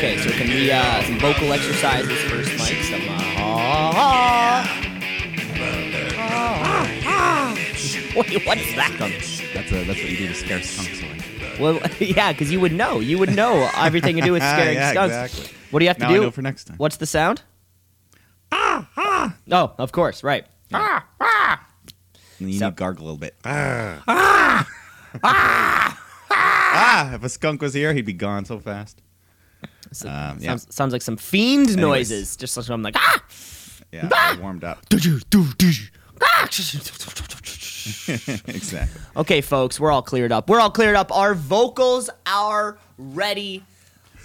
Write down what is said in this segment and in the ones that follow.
packed house. Okay, so can we uh, some vocal exercises first, Mike? Some uh, ah, ah. Wait, what is that? That's a, that's what you do to scare skunks away. Well, yeah, because you would know. You would know everything to do with scaring yeah, skunks. exactly. What do you have to Now I do? know for next time. What's the sound? Ah, ah. Oh, of course, right. Ah, ah. And you So- need to gargle a little bit. Ah. Ah. If a skunk was here, he'd be gone so fast. So- Um, yeah. sounds, sounds like some fiend Anyways. noises. Just like I'm like ah. Yeah, I warmed up. exactly. Okay, folks, we're all cleared up. We're all cleared up. Our vocals are ready.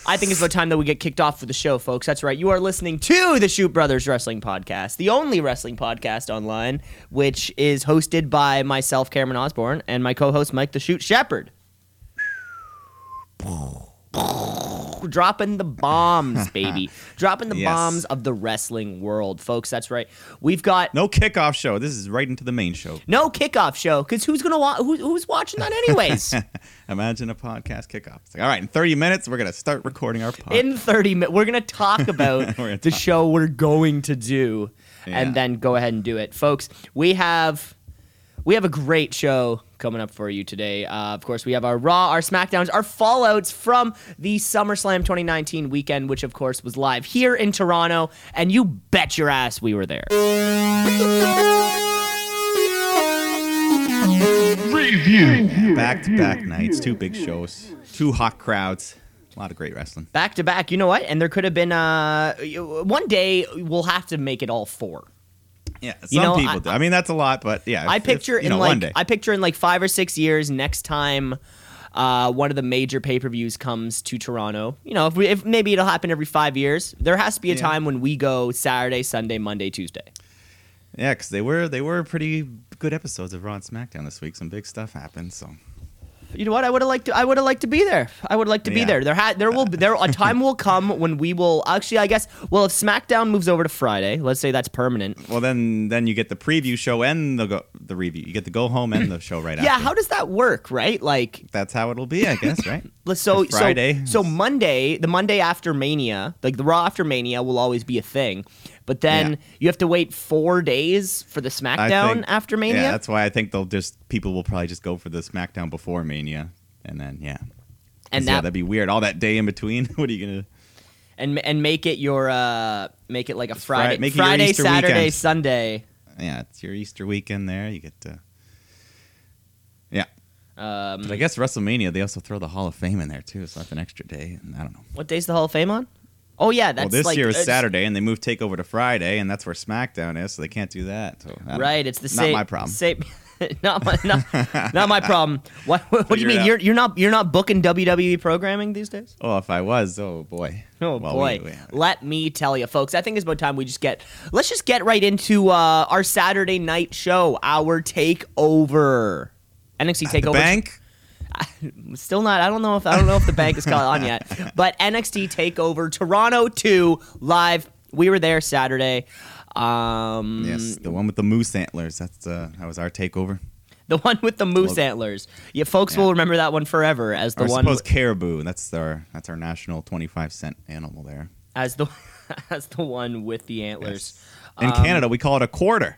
I think it's about time that we get kicked off for the show, folks. That's right. You are listening to the Shoot Brothers Wrestling Podcast, the only wrestling podcast online, which is hosted by myself, Cameron Osborne, and my co-host Mike the Shoot Shepherd. Dropping the bombs, baby. Dropping the Yes. bombs of the wrestling world, folks. That's right. We've got No kickoff show. This is right into the main show. no kickoff show because who's gonna wa- who, who's watching that anyways? Imagine a podcast kickoff. It's like, all right, in 30 minutes, we're to start recording our podcast. in 30 minutes we're gonna talk about gonna the talk. show we're going to do Yeah. and then go ahead and do it folks we have we have a great show coming up for you today. Uh, of course we have our raw our smackdowns our fallouts from the summerslam 2019 weekend which of course was live here in toronto. And you bet your ass we were there. Review. back to back nights, two big shows, two hot crowds, a lot of great wrestling. back to back you know what? And there could have been uh one day we'll have to make it all four Yeah, some You know, people I- do. I mean, that's a lot, but yeah. I if- if, picture you in know, like. I picture in like five or six years next time uh, one of the major pay per views comes to Toronto. You know, if, we, if maybe it'll happen every five years. There has to be a Yeah. time when we go Saturday, Sunday, Monday, Tuesday. yeah, because they were they were pretty good episodes of Raw and SmackDown this week. Some big stuff happened. So You know what? I would have liked to. I would have liked to be there. I would like to be there. There had there will be there a time will come when we will actually. I guess. Well, if SmackDown moves over to Friday, let's say that's permanent. well, then then you get the preview show and the go, the review. You get the go home and the show right after. Yeah, after. how does that work? Right, like That's how it'll be, I guess, right? So Friday. So, so Monday, the Monday after Mania, like the Raw after Mania, will always be a thing. But then Yeah. you have to wait four days for the SmackDown think- after Mania. Yeah, that's why I think they'll just people will probably just go for the SmackDown before Mania, and then yeah, and yeah, that that'd be weird. All that day in between. what are you gonna? and and make it your uh make it like a Fri- Friday, make it Friday, Saturday, weekend. Sunday. Yeah, it's your Easter weekend there. You get to. Yeah, Um, but I guess WrestleMania they also throw the Hall of Fame in there too, so that's an extra day. And I don't know. what day's the Hall of Fame on? Oh yeah, that's well, this like, year is Saturday, and they moved Takeover to Friday, and that's where SmackDown is, so they can't do that. So Right, it's the not same. my problem. Same, not my not, not my problem. What what, do you mean? out. You're you're not you're not booking WWE programming these days? Oh, if I was, oh boy. Oh Well, boy, we- we- let me tell you, folks. I think it's about time we just get. Let's just get right into uh, our Saturday night show, our takeover, NXT The takeover. bank. Still not. I don't know if I don't know if the bank is caught on yet, but NXT takeover Toronto two live. We were there Saturday. Um, Yes, the one with the moose antlers. That's uh, that was our takeover. the one with the moose antlers. Yeah, folks Yeah. will remember that one forever as the Or one suppose caribou. That's our that's our national twenty five cent animal there. as the as the one with the antlers. In Um, Canada, we call it a quarter.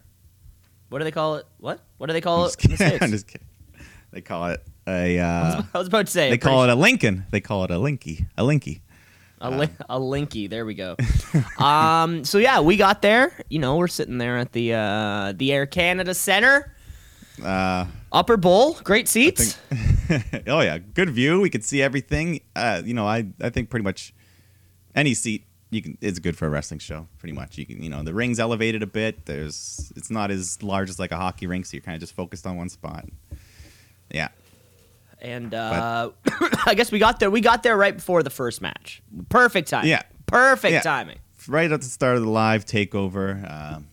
What do they call it? What? What do they call I'm it? just in the I'm just kidding. They call it a. Uh, I was about to say. they call it a Lincoln. They call it a Linky. A Linky. a, li- a linky. There we go. um. So yeah, we got there. You know, we're sitting there at the uh, the Air Canada Center, Uh, upper bowl, great seats. think, oh yeah, good view. We could see everything. Uh, you know, I I think pretty much any seat you can is good for a wrestling show. Pretty much, you can you know the ring's elevated a bit. There's it's not as large as like a hockey rink, so you're kind of just focused on one spot. Yeah, And uh, I guess we got there. We got there right before the first match. Perfect time. Yeah. Perfect Yeah. timing. right at the start of the live takeover. Um,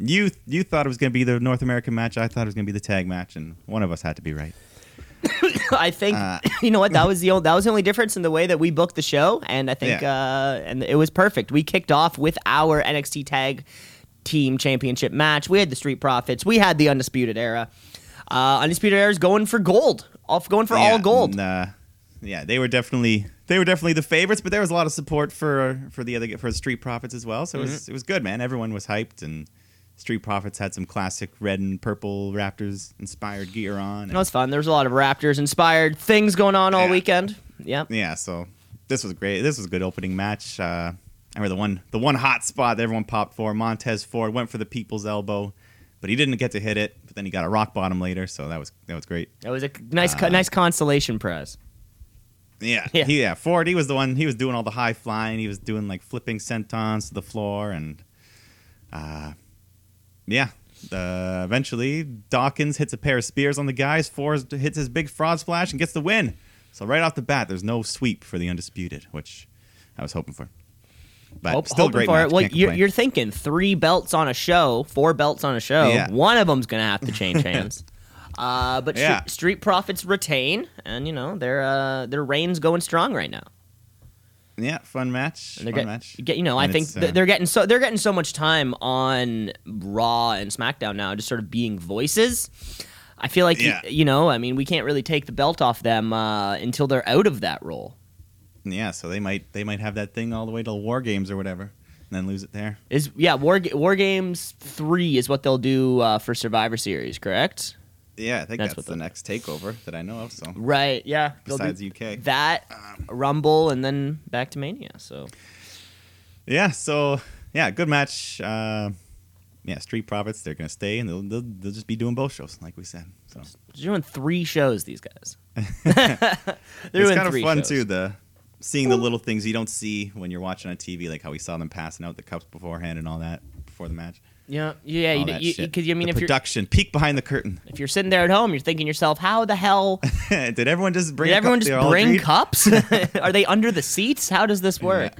you you thought it was going to be the North American match. I thought it was going to be the tag match, and one of us had to be right. I think Uh, you know what that was the only, that was the only difference in the way that we booked the show, and I think uh, and it was perfect. We kicked off with our NXT Tag Team Championship match. We had the Street Profits. We had the Undisputed Era. Uh, Undisputed Era is going for gold, off going for all gold. and, uh, yeah, they were definitely they were definitely the favorites, but there was a lot of support for for the other for the Street Profits as well. So it Mm-hmm. was it was good, man. Everyone was hyped, and Street Profits had some classic red and purple Raptors inspired gear on. That was fun. There was a lot of Raptors inspired things going on all Yeah. weekend. Yep. yeah, so this was great. This was a good opening match. Uh, I remember the one the one hot spot that everyone popped for. Montez Ford went for the people's elbow, but he didn't get to hit it. But then he got a rock bottom later, so that was that was great. That was a nice, Uh, nice consolation prize. Yeah, Yeah. He, yeah. Ford, he was the one. He was doing all the high flying. He was doing like flipping sentons to the floor, and uh, yeah. Uh, eventually, Dawkins hits a pair of spears on the guys. Ford hits his big frog splash and gets the win. So right off the bat, there's no sweep for the undisputed, which I was hoping for. But Hope, still great for match. it. Well, you're, you're thinking three belts on a show, four belts on a show. Yeah. One of them's gonna have to change hands. Uh, but Yeah. Street, Street Profits retain, and you know their uh, their reign's going strong right now. yeah, fun match. And they're fun getting, match. get, you know, I think uh, th- they're getting so they're getting so much time on Raw and SmackDown now, just sort of being voices. I feel like Yeah. you know, I mean, we can't really take the belt off them uh, until they're out of that role. Yeah, so they might they might have that thing all the way to War Games or whatever, and then lose it there. Is yeah, War War Games three is what they'll do uh, for Survivor Series, correct? Yeah, I think That's that's, the next takeover that I know of. So Right. Yeah. Besides UK, that Rumble and then back to Mania. So Yeah, so yeah, good match. Uh, yeah, Street Profits, they're gonna stay and they'll, they'll they'll just be doing both shows, like we said. So they're doing three shows. These guys. they're it's kind of fun shows. too. The seeing the little things you don't see when you're watching on TV, like how we saw them passing out the cups beforehand and all that before the match. Yeah. Yeah. all You, that you, shit. because I mean, the if you're production peek behind the curtain. if you're sitting there at home, you're thinking to yourself, how the hell Did everyone just bring? did everyone just bring cups? Are they under the seats? How does this work?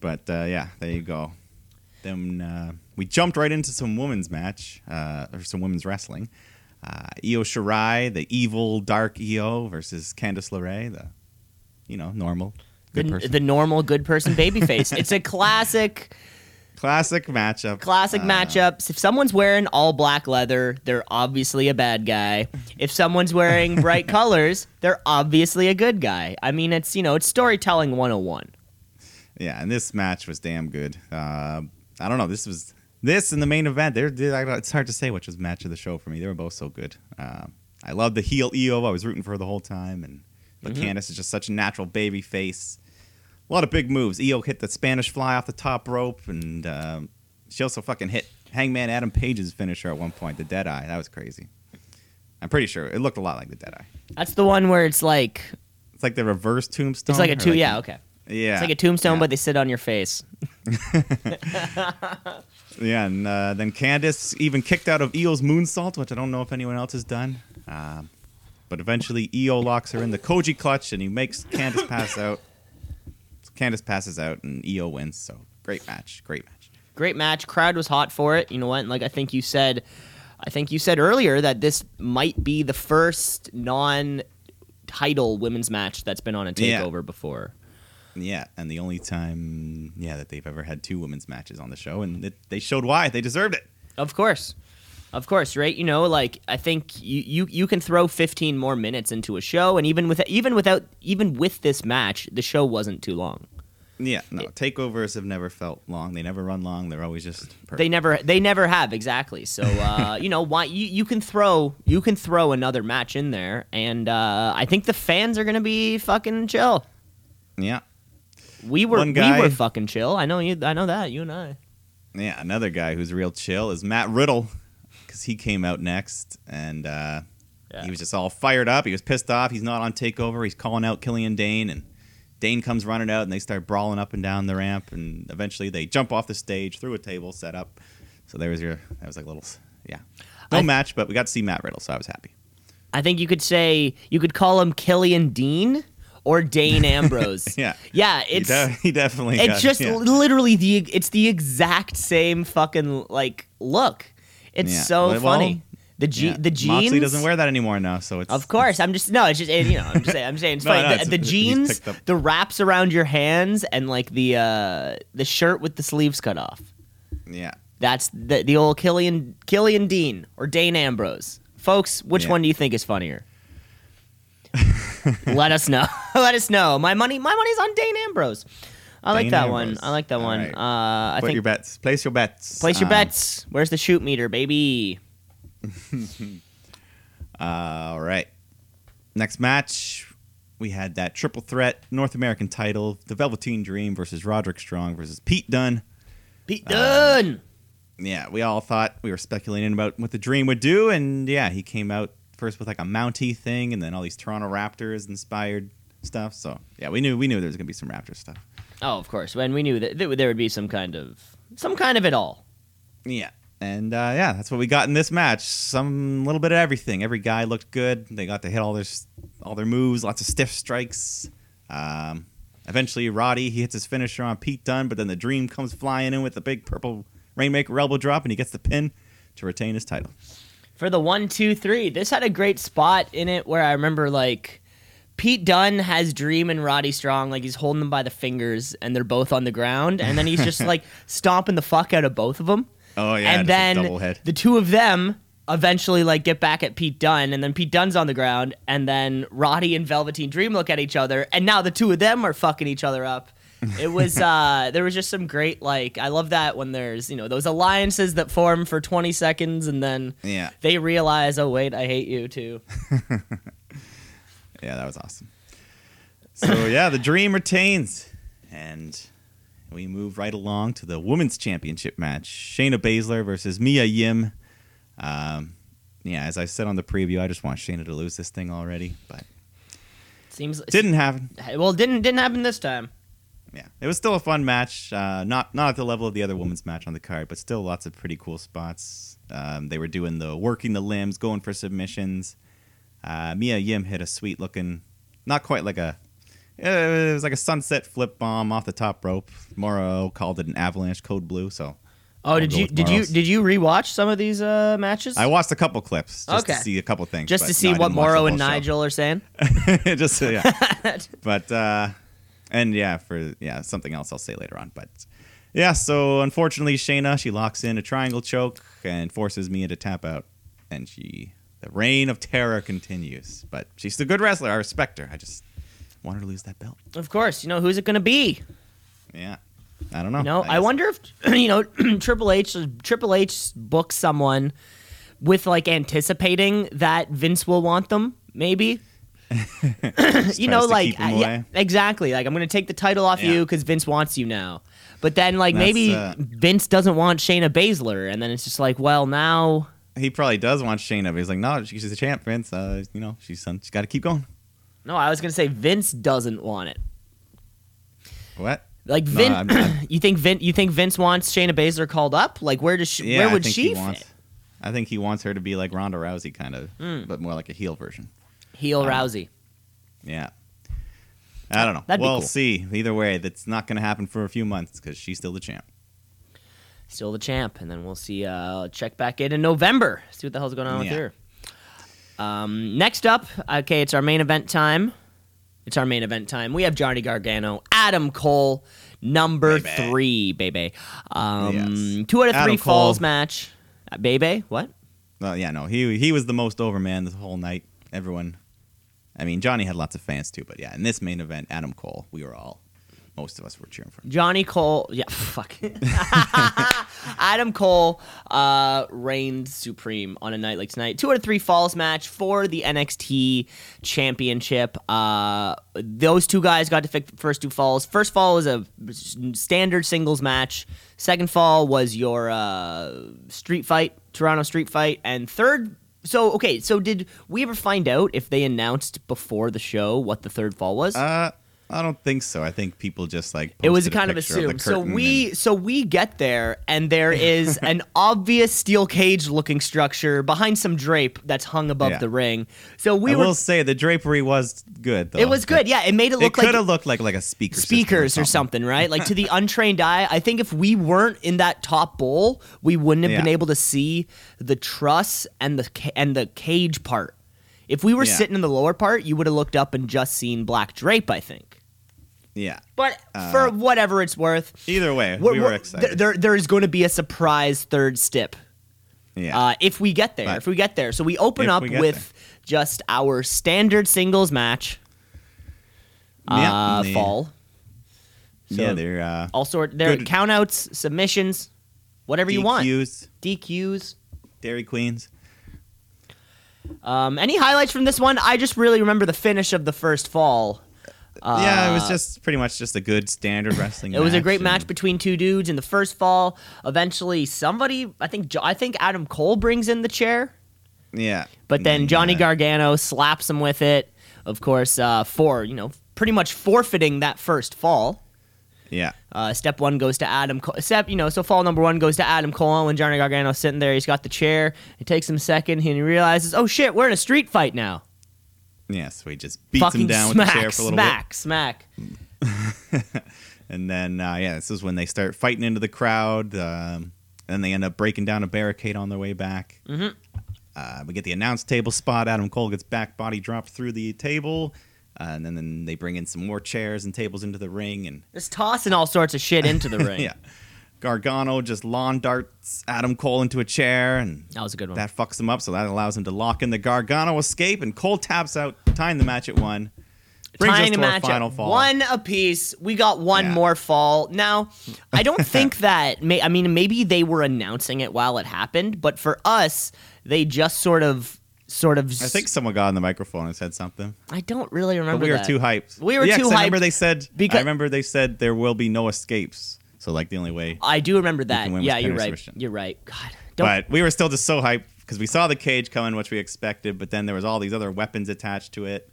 But uh, yeah, there you go. Then uh, we jumped right into some women's match, uh, or some women's wrestling. Uh, Io Shirai, the evil dark Io, versus Candice LeRae, the you know normal good the, person. the normal good person babyface. it's a classic, Classic matchup. classic Uh, matchups. If someone's wearing all black leather, they're obviously a bad guy. If someone's wearing bright colors, they're obviously a good guy. I mean, it's you know, it's storytelling 101. Yeah, and this match was damn good. Uh, I don't know. This was this and the main event. They're, they're- it's hard to say which was match of the show for me. They were both so good. Um, I love the heel Io. I was rooting for her the whole time, and but Mhm. Candice is just such a natural baby face. A lot of big moves. Io hit the Spanish fly off the top rope, and um, she also fucking hit Hangman Adam Page's finisher at one point, the Dead Eye. That was crazy. I'm pretty sure it looked a lot like the Dead Eye. That's the one where it's like It's like the reverse tombstone. it's like a two. yeah, okay. Yeah. It's like a tombstone, yeah. but they sit on your face. Yeah, and uh, then Candice even kicked out of Io's moonsault, which I don't know if anyone else has done. Um, but eventually, Io locks her in the Koji clutch, and he makes Candice pass out. So Candice passes out, and Io wins. So great match, great match. Great match. Crowd was hot for it. You know what? And like I think you said, I think you said earlier that this might be the first non-title women's match that's been on a Yeah. takeover before. Yeah, and the only time, yeah, that they've ever had two women's matches on the show, and it, they showed why they deserved it. Of course. Of course, right? You know, like I think you, you, you can throw 15 more minutes into a show and even with even without even with this match, the show wasn't too long. Yeah, no, takeovers have never felt long. They never run long. They're always just perfect. They never they never have exactly. So uh, you know, why you, you can throw you can throw another match in there and uh, I think the fans are going to be fucking chill. yeah, We were guy- we were fucking chill. I know you I know that, you and I. Yeah, another guy who's real chill is Matt Riddle, because he came out next and uh, Yeah. he was just all fired up. He was pissed off. He's not on Takeover. He's calling out Killian Dain, and Dain comes running out, and they start brawling up and down the ramp, and eventually they jump off the stage through a table set up. So there was your that was like little yeah, no I- match, but we got to see Matt Riddle, so I was happy. I think you could say you could call him Killian Dean or Dane Ambrose. Yeah, Yeah, he, it's de- he definitely. it's got- just yeah. literally the it's the exact same fucking like look. It's Yeah. so Well, funny. The je- Yeah. the jeans Moxley doesn't wear that anymore now, so it's Of course, I'm just no. It's just you know. I'm just saying. I'm saying. It's No, funny. no, the, it's- the jeans, the wraps around your hands, and like the uh the shirt with the sleeves cut off. yeah. That's the the old Killian Killian Dean or Dane Ambrose. Folks, which Yeah. one do you think is funnier? Let us know. Let us know. My money, my money's on Dane Ambrose. I like that one. I like that one. right. Uh, I Put think your bets. Place your bets. place your Um, bets. Where's the shoot meter, baby? All right. Next match, we had that triple threat North American title: the Velveteen Dream versus Roderick Strong versus Pete Dunne. Pete Uh, Dunne. Yeah, we all thought we were speculating about what the Dream would do, and yeah, he came out first with like a Mountie thing, and then all these Toronto Raptors inspired stuff. So yeah, we knew we knew there was gonna be some Raptor stuff. Oh, of course. When we knew that there there would be some kind of some kind of it all. Yeah. And uh, yeah, that's what we got in this match. Some little bit of everything. Every guy looked good. They got to hit all their all their moves. Lots of stiff strikes. Um, eventually, Roddy he hits his finisher on Pete Dunne, but then the Dream comes flying in with the big purple Rainmaker elbow drop, and he gets the pin to retain his title. for the one, two, three. This had a great spot in it where I remember like Pete Dunn has Dream and Roddy Strong, like he's holding them by the fingers and they're both on the ground, and then he's just like stomping the fuck out of both of them. Oh yeah, and then the two of them eventually like get back at Pete Dunn and then Pete Dunn's on the ground, and then Roddy and Velveteen Dream look at each other, and now the two of them are fucking each other up. It was uh there was just some great like I love that when there's you know those alliances that form for 20 seconds and then Yeah. they realize oh wait I hate you too. Yeah, that was awesome. So yeah, the Dream retains, and we move right along to the women's championship match: Shayna Baszler versus Mia Yim. Um, yeah, as I said on the preview, I just want Shayna to lose this thing already, but Seems didn't happen. well didn't didn't happen this time. Yeah, it was still a fun match. Uh, not not at the level of the other women's match on the card, but still lots of pretty cool spots. Um, they were doing the working the limbs, going for submissions. Uh, Mia Yim hit a sweet looking, not quite like a, it was like a sunset flip bomb off the top rope. Mauro called it an avalanche code blue. So Oh, I'll did you did you did you rewatch some of these uh matches? I watched a couple clips just Okay. to see a couple things, just to see no, what didn't watch the Mauro and show. Nigel are saying. just so, yeah. but uh, and yeah, for yeah, something else I'll say later on. But yeah, so unfortunately, Shayna she locks in a triangle choke and forces Mia to tap out, and she the reign of terror continues. But she's a good wrestler. I respect her. I just want her to lose that belt. Of course, you know who's it going to be? Yeah, I don't know. Know, I, guess- wonder if you know Triple H Triple H books someone with like anticipating that Vince will want them, maybe. you know, like uh, yeah, exactly. Like I'm going to take the title off Yeah. you because Vince wants you now. But then, like That's, maybe uh, Vince doesn't want Shayna Baszler, and then it's just like, well, now he probably does want Shayna, but he's like, no, she's a champ, Vince. Uh, you know, she's she's got to keep going. no. I was going to say Vince doesn't want it. What? Like No, Vince, I'm- I'm- you think Vin, you think Vince wants Shayna Baszler called up? Like where does she, Yeah, where would she he fit? wants. I think he wants her to be like Ronda Rousey, kind of, Hmm. but more like a heel version. Heel I. Rousey. Yeah. I don't know. That'd we'll cool. see. Either way, that's not going to happen for a few months because she's still the champ. Still the champ, and then we'll see. Uh, check back in in November. See what the hell's going on with Yeah. her. Um, next up, okay, it's our main event time. It's our main event time. We have Johnny Gargano, Adam Cole, number Baby. three, baby. Um, Yes. Two out of Adam three falls Cole. match, uh, baby. What? Well, yeah, no, he he was the most over man the whole night. Everyone, I mean, Johnny had lots of fans too, but yeah, in this main event, Adam Cole, we were all, most of us were cheering for. Johnny Cole, yeah, fuck. Adam Cole uh, reigned supreme on a night like tonight. Two out of three falls match for the NXT Championship. Uh, those two guys got to pick the first two falls. First fall was a standard singles match. Second fall was your uh, street fight, Toronto street fight, and third. So okay, so did we ever find out if they announced before the show what the third fall was? Uh, I don't think so. I think people just like it was kind of assumed. so we and- so we get there and there is an obvious steel cage looking structure behind some drape that's hung above Yeah. the ring. So we I were will say the drapery was good. Though. it was good. Yeah, it made it look. Like it could like have looked like like a speaker speakers or something, right? Like to the untrained eye, I think if we weren't in that top bowl, we wouldn't have been able to see the truss and the and the cage part. If we were Yeah. sitting in the lower part, you would have looked up and just seen black drape, I think. Yeah. But Uh, for whatever it's worth, Either way, We're- we were excited. There, there is going to be a surprise third stip yeah. uh, if we get there. But if we get there, so we open up we with just our standard singles match. uh, they- fall. So yeah, they're uh, all sort they're good- countouts, submissions, whatever you want. DQs, DQs. Dairy Queens. Um, any highlights from this one? I just really remember the finish of the first fall. Yeah, it was Uh, just pretty much just a good standard wrestling. It was a great and- match between two dudes in the first fall. Eventually, somebody, I think, I think Adam Cole brings in the chair, Yeah, but then Johnny uh, Gargano slaps him with it. Of course, uh, for you know, pretty much forfeiting that first fall. Yeah, Uh, step one goes to Adam. Cole. Step, you know, so fall number one goes to Adam Cole. When Johnny Gargano's sitting there, he's got the chair. It takes him a second, and he realizes, oh shit, we're in a street fight now. Yeah. So he just beats Fucking him down smack, with the chair for a little bit. smack, smack. and then uh, yeah, this is when they start fighting into the crowd. Um, and they end up breaking down a barricade on their way back. Mhm. Uh, we get the announce table spot. Adam Cole gets back body dropped through the table. Uh, and then, then they bring in some more chairs and tables into the ring, and Just tossing all sorts of shit into the ring. yeah, Gargano just lawn darts Adam Cole into a chair, and That was a good one. that fucks him up. So that allows him to lock in the Gargano escape, and Cole taps out, tying the match at one. Brings Tying us a to our final fall. one apiece. We got one Yeah. more fall. Now, I don't think that. May, I mean, maybe they were announcing it while it happened, but for us, they just sort of, sort of. I think someone got on the microphone and said something, I don't really but remember. we were too hyped. We were yeah, too 'cause I remember they said. because- I remember they said there will be no escapes. So like the only way. I do remember that. with Yeah, you're right. You're right. God, don't. But we were still just so hyped because we saw the cage coming, which we expected. But then there was all these other weapons attached to it,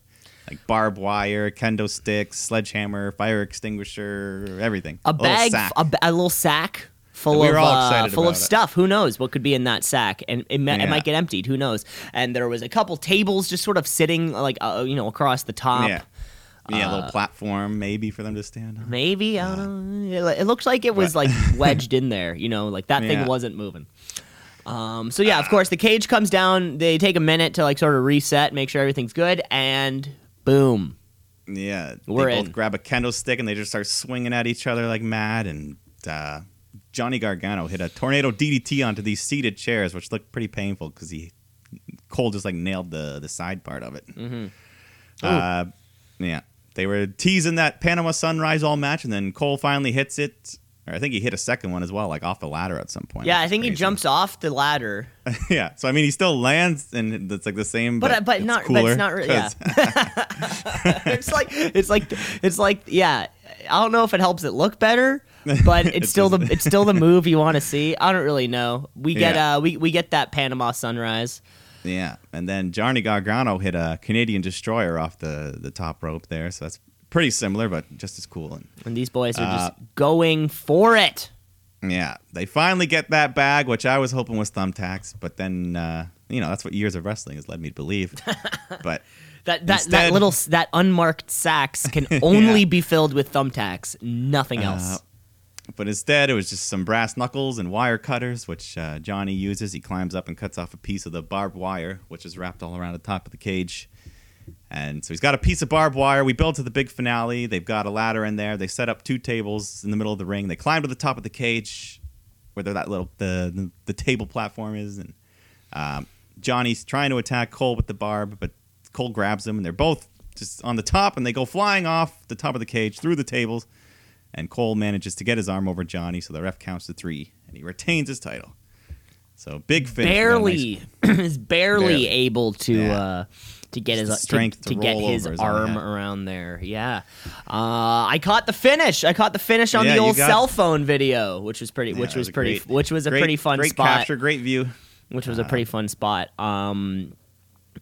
like barbed wire, kendo sticks, sledgehammer, fire extinguisher, everything. a little bag, a, a little sack full We of uh, full of it. stuff. Who knows what could be in that sack, and it, ma- it might get emptied. Who knows? And there was a couple tables just sort of sitting like uh, you know across the top. yeah, yeah, a uh, little platform maybe for them to stand on. Maybe I don't know. It, looked like it was like wedged in there. You know, like that thing Yeah. wasn't moving. Um, so yeah, of course, the cage comes down. They take a minute to like sort of reset, make sure everything's good, and boom. Yeah, We're they both in. grab a kendo stick and they just start swinging at each other like mad. And uh, Johnny Gargano hit a tornado DDT onto these seated chairs, which looked pretty painful because he Cole just like nailed the the side part of it. Mhm. Uh, yeah, they were teasing that Panama Sunrise all match, and then Cole finally hits it. Or I think he hit a second one as well, like off the ladder at some point. Yeah, I think he jumps off the ladder, yeah, so I mean, he still lands, and it's like the same, but but uh, but it's not but cooler it's not really. Yeah, it's like it's like it's like yeah. I don't know if it helps it look better, but it's It still the it's still the move you want to see. I don't really know. We get Yeah. uh we we get that Panama sunrise. Yeah, and then Johnny Gargano hit a Canadian destroyer off the the top rope there, so that's pretty similar, but just as cool. And And these boys are just Uh, going for it. yeah, they finally get that bag, which I was hoping was thumbtacks, but then uh, you know that's what years of wrestling has led me to believe. but That that, that little that unmarked sacks can only be filled with thumbtacks, nothing else. Uh, but instead, it was just some brass knuckles and wire cutters, which uh, Johnny uses. He climbs up and cuts off a piece of the barbed wire, which is wrapped all around the top of the cage. And so he's got a piece of barbed wire. We build to the big finale. They've got a ladder in there. They set up two tables in the middle of the ring. They climb to the top of the cage, where that little the the, the table platform is, and um, Johnny's trying to attack Cole with the barb, but Cole grabs him, and they're both just on the top, and they go flying off the top of the cage through the tables. And Cole manages to get his arm over Johnny, so the ref counts to three, and he retains his title. So big finish. A nice- barely is barely, Barely. able to Yeah. uh to get Just his strength to, to to get his over is all he arm around there. Yeah. Uh I caught the finish. I caught the finish on Yeah, the old cell phone video, which was pretty Yeah, which it was pretty great- which was a great- pretty fun great spot. capture, great view. which was a Uh, pretty fun spot. Um,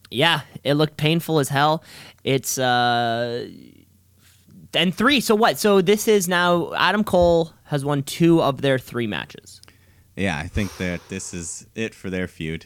yeah, it looked painful as hell. It's uh, and three. So what? So this is now Adam Cole has won two of their three matches. Yeah, I think that this is it for their feud.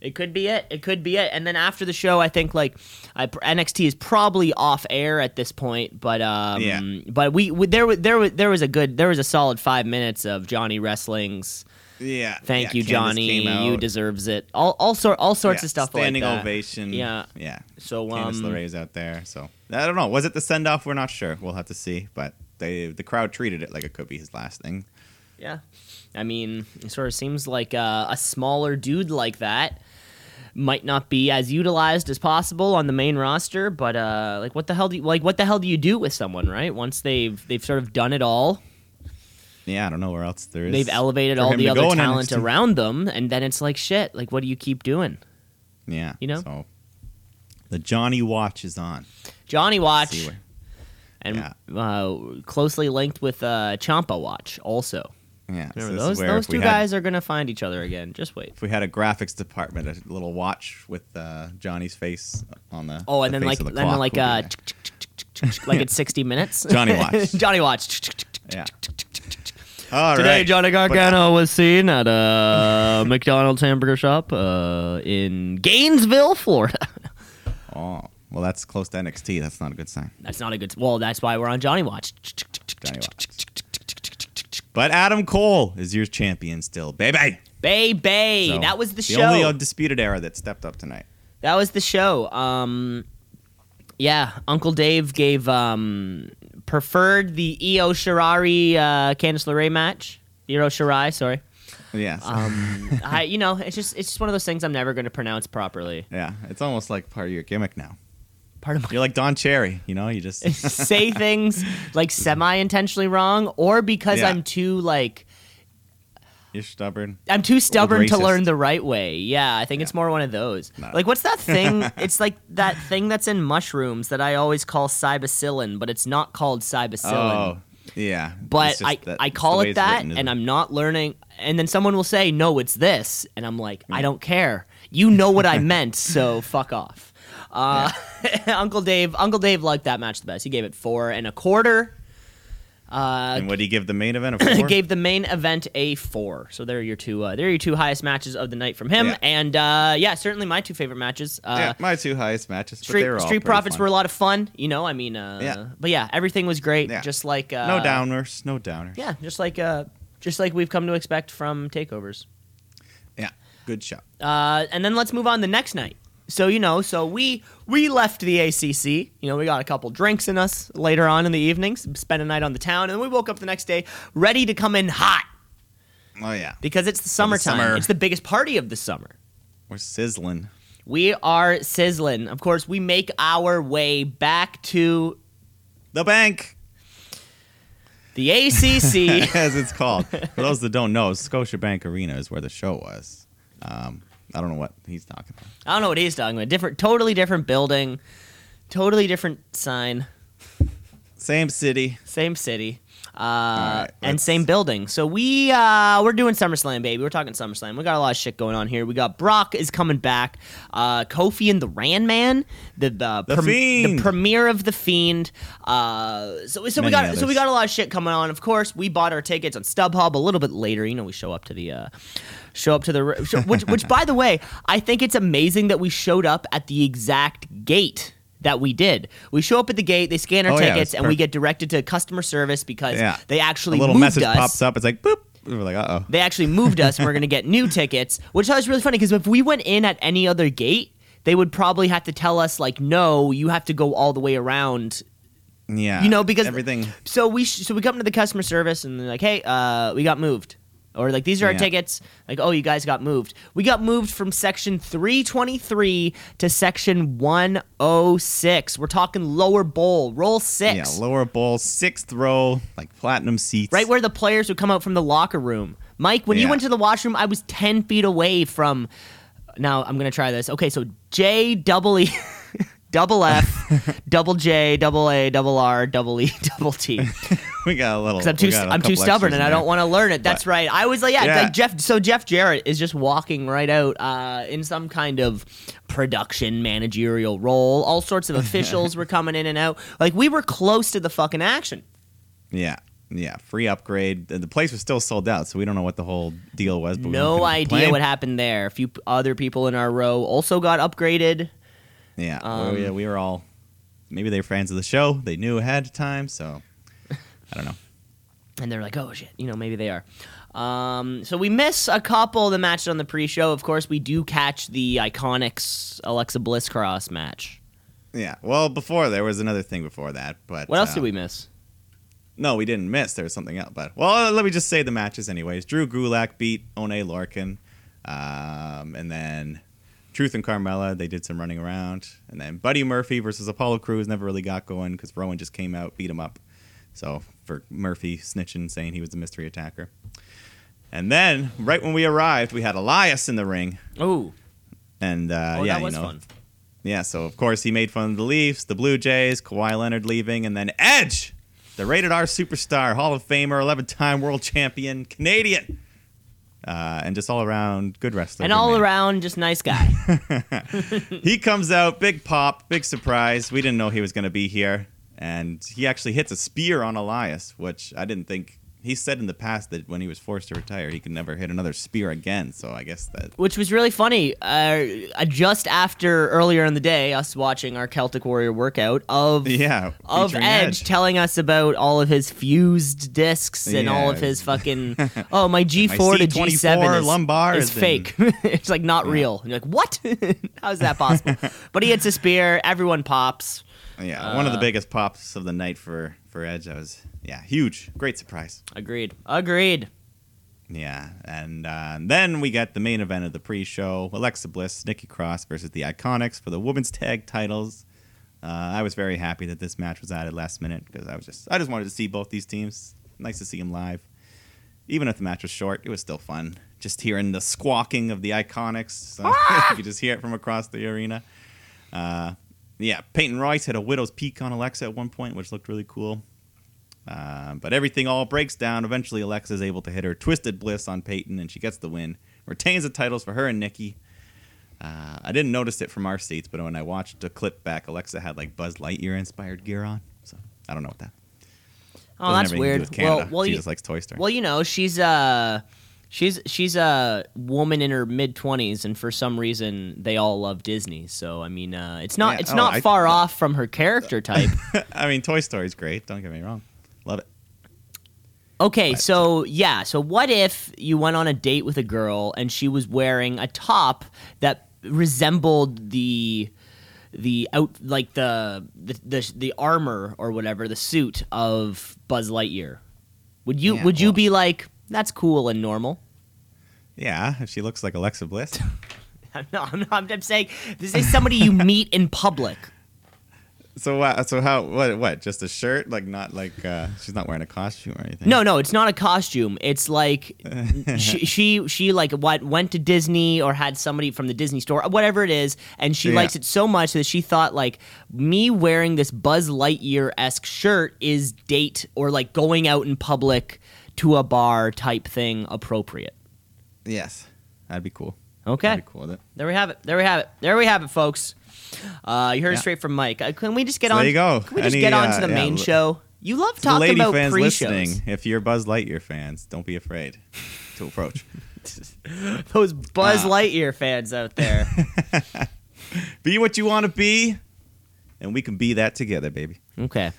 It could be it. It could be it. And then after the show, I think like I, NXT is probably off air at this point. But um, Yeah. but we, we there was there was there was a good there was a solid five minutes of Johnny wrestling's. Yeah. Thank yeah, you, Candice Johnny. You deserves it. All all sort all sorts Yeah, of stuff Standing like that. ovation. Yeah. Yeah. So Candice um, LeRae's out there. So I don't know. Was it the send off? We're not sure. We'll have to see. But they the crowd treated it like it could be his last thing. Yeah. I mean, it sort of seems like uh, a smaller dude like that. might not be as utilized as possible on the main roster. But uh, like, what the hell do you like? What the hell do you do with someone, right? Once they've they've sort of done it all, Yeah, I don't know where else there is. they've elevated all the other talent around them, and then it's like shit. Like, what do you keep doing? Yeah, you know? So the Johnny Watch is on. Johnny Watch, where- and Yeah. uh, closely linked with uh, Ciampa Watch, also. Yeah, so Remember, those those two had- guys are gonna find each other again. Just wait. If we had a graphics department, a little watch with uh, Johnny's face on the Oh, and the then like the then clock like uh, like it's sixty minutes. Johnny Watch. Johnny Watch. yeah. All Today, right. Johnny Gargano was seen at a McDonald's hamburger shop uh, in Gainesville, Florida. Oh, well, that's close to NXT. That's not a good sign. That's not a good. Well, that's why we're on Johnny Watch. Johnny Watch. But Adam Cole is your champion still, baby. Bay Bay. So, that was the, the show. only undisputed era that stepped up tonight. That was the show. Um, yeah, Uncle Dave gave um, preferred the Io Shirari uh, Candice LeRae match. Io Shirai, sorry. Yes. Um, I, you know, it's just it's just one of those things I'm never going to pronounce properly. yeah, it's almost like part of your gimmick now. Part of my You're like Don Cherry, you know. You just say things like semi intentionally wrong, or because Yeah. I'm too like you're stubborn. I'm too stubborn to learn the right way. Yeah, I think it's more one of those. Like, what's that thing? it's like that thing that's in mushrooms that I always call cybacillin, but it's not called cybacillin. Oh, yeah. but I, that- I call it that, written, and it? I'm not learning. And then someone will say, "No, it's this," and I'm like, "I don't care. You know what I meant, so fuck off." Uh, Uncle Dave, Uncle Dave liked that match the best. He gave it four and a quarter. Uh, And what do you give the main event a four? gave the main event a four. So there are your two. Uh, there are your two highest matches of the night from him, Yeah. and uh, yeah, certainly my two favorite matches. Uh, yeah, my two highest matches. But Street Street Profits fun. were a lot of fun. You know, I mean, uh, Yeah. But yeah, everything was great. Yeah. Just like uh, no downers, no downers. Yeah, just like uh, just like we've come to expect from takeovers. yeah, good shot. Uh, and then let's move on the next night. So you know, so we we left the ACC. You know, we got a couple drinks in us later on in the evenings, spent a night on the town, and then we woke up the next day ready to come in hot Oh yeah, because it's the summertime. summer. It's the biggest party of the summer. we're sizzling. We are sizzling. Of course, we make our way back to The bank, the ACC. as it's called. For those that don't know, Scotiabank Arena is where the show was. Um, I don't know what he's talking about. I don't know what he's talking about. Different, totally different building, totally different sign, Same city. same city, uh, right, and same building. So we uh, we're doing SummerSlam, baby. We're talking SummerSlam. We got a lot of shit going on here. We got Brock is coming back, uh, Kofi and the Ran Man, the the, The Fiend. the premiere of the Fiend. Uh, so so we Many got so we got a lot of shit coming on. Of course, we bought our tickets on StubHub a little bit later. You know, we show up to the. Uh, Show up to the which, which by the way, I think it's amazing that we showed up at the exact gate that we did. We show up at the gate, they scan our Oh, yeah, tickets, it's and we get directed to customer service because Yeah. they actually A little message us. pops up. It's like boop. We're like, uh oh. They actually moved us, and we're gonna get new tickets, which I was really funny because if we went in at any other gate, they would probably have to tell us like, no, you have to go all the way around Yeah. you know because everything. so we sh- so we come to the customer service and they're like hey uh we got moved or like these are our tickets. Like oh you guys got moved. We got moved from section 323 to section 106 we're talking lower bowl roll six. Yeah, lower bowl, sixth row, like platinum seats. right where the players would come out from the locker room. Mike when you went to the washroom i was 10 feet away from now i'm gonna try this. Okay so j double e double f double j double a double r double e double t we got a little. because I'm too we I'm too stubborn and I don't want to learn it. That's But- right. I was like, yeah, Yeah. like Jeff. So Jeff Jarrett is just walking right out uh, in some kind of production managerial role. All sorts of officials were coming in and out. Like we were close to the fucking action. Yeah, yeah, free upgrade. The the place was still sold out, so we don't know what the whole deal was. But No couldn't idea complain. what happened there. A few other people in our row also got upgraded. Yeah, Um, well, yeah, we were all. Maybe they were fans of the show. They knew ahead of time, so I don't know. and they're like, "Oh shit," you know, maybe they are. Um, so we miss a couple of the matches on the pre-show. Of course, we do catch the Iconics Alexa Bliss cross match. Yeah, well, before there was another thing before that, but What else uh, did we miss? No, we didn't miss. There was something else, but well, let me just say the matches anyways. Drew Gulak beat Oney Lorcan, um, and then Truth and Carmella, they did some running around, and then Buddy Murphy versus Apollo Crews never really got going because Rowan just came out, beat him up. So for Murphy snitching, saying he was the mystery attacker. And then, right when we arrived, we had Elias in the ring, Ooh. and uh, oh, yeah, that was you know, fun. yeah. So of course he made fun of the Leafs, the Blue Jays, Kawhi Leonard leaving, and then Edge, the rated R superstar, Hall of Famer, 11-time world champion, Canadian, uh, and just all around good wrestler. And all man. around, just nice guy. he comes out, big pop, big surprise. We didn't know he was going to be here, and he actually hits a spear on Elias, which I didn't think. He said in the past that when he was forced to retire, he could never hit another spear again. So I guess that which was really funny. Uh, just after earlier in the day, us watching our Celtic Warrior workout of yeah of featuring Edge, telling us about all of his fused discs and all of his fucking oh my G4 to C24 G7 is, lumbar is fake. it's like not real. And you're like what? How is that possible? but he hits a spear. Everyone pops. Yeah, one of the Uh, biggest pops of the night for for Edge. That was yeah, huge, great surprise. Agreed. Agreed. Yeah, and uh, then we got the main event of the pre-show: Alexa Bliss, Nikki Cross versus the Iconics for the women's tag titles. Uh, I was very happy that this match was added last minute because I was just I just wanted to see both these teams. Nice to see them live. Even if the match was short, it was still fun. Just hearing the squawking of the Iconics, so you just hear it from across the arena. Uh, yeah, Peyton Royce had a widow's peak on Alexa at one point, which looked really cool. Uh, but everything all breaks down. Eventually, Alexa is able to hit her Twisted Bliss on Peyton, and she gets the win. Retains the titles for her and Nikki. Uh, I didn't notice it from our seats, but when I watched the clip back, Alexa had like Buzz Lightyear inspired gear on. So I don't know what that. Oh, doesn't that's have anything to do weird. Well, well, she you, just likes Toy Story. well, you know, she's uh she's she's a woman in her mid twenties, and for some reason they all love Disney. So I mean, uh, it's not Yeah, it's oh, not I- far off from her character type. I mean, Toy Story's great. Don't get me wrong. Love it. Okay, so yeah, so what if you went on a date with a girl and she was wearing a top that resembled the the out like the the the, the armor or whatever the suit of Buzz Lightyear? Would you Yeah, would you be like that's cool and normal? Yeah, if she looks like Alexa Bliss. No, I'm, not, I'm saying this is somebody you meet in public. so uh, so how what what just a shirt like not like uh, she's not wearing a costume or anything. No, no, it's not a costume. It's like she, she she like what went to Disney or had somebody from the Disney store, whatever it is, and she Yeah. likes it so much that she thought like me wearing this Buzz Lightyear esque shirt is date or like going out in public to a bar type thing appropriate. Yes, that'd be cool. Okay, I'd be cool with it. there we have it. There we have it. There we have it, folks. Uh, you heard it straight from Mike. Uh, can we just get So on? there you go. Can we just Any, get on to uh, the yeah, main l- show? You love talking lady about fans pre-shows. listening, if you're Buzz Lightyear fans, don't be afraid to approach. Those Buzz Ah. Lightyear fans out there. be what you want to be, and we can be that together, baby. okay.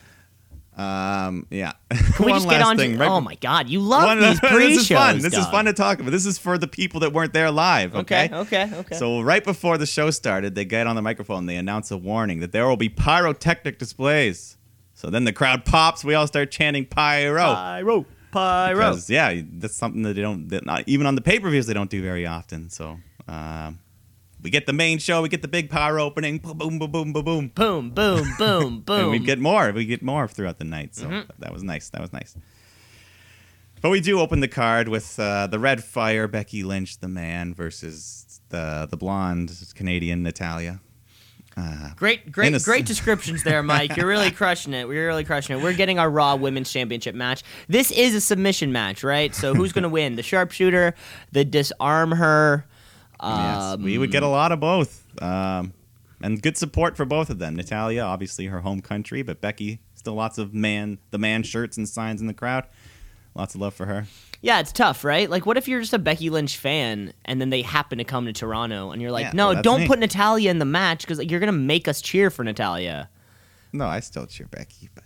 Um, yeah. Can we One just get last on thing, to? right Oh my God, you love One- these pre-shows. this is fun. This is fun to talk about. This is for the people that weren't there live. Okay. Okay, okay, okay. So right before the show started, they get on the microphone. And they announce a warning that there will be pyrotechnic displays. So then the crowd pops. We all start chanting pyro. pyro, pyro. Because yeah, that's something that they don't. That not even on the pay per views they don't do very often. So um, we get the main show. We get the big power opening. Boom, boom, boom, boom, boom, boom. Boom, boom, boom, boom. And we get more. We get more throughout the night. So Mm-hmm. that was nice. That was nice. But we do open the card with uh, the Red Fire, Becky Lynch, the man, versus the the blonde Canadian Natalya. Uh, Great, great, a- great descriptions there, Mike. You're really crushing it. We're really crushing it. We're getting our Raw Women's Championship match. This is a submission match, right? So who's going to win? The sharpshooter, the disarm her. Yes, Um, we would get a lot of both, um, and good support for both of them. Natalya, obviously her home country, but Becky still lots of man the man shirts and signs in the crowd. Lots of love for her. Yeah, it's tough, right? Like, what if you're just a Becky Lynch fan and then they happen to come to Toronto and you're like, Yeah, no, well, don't me. put Natalya in the match because you're going to make us cheer for Natalya. No, I still cheer Becky, but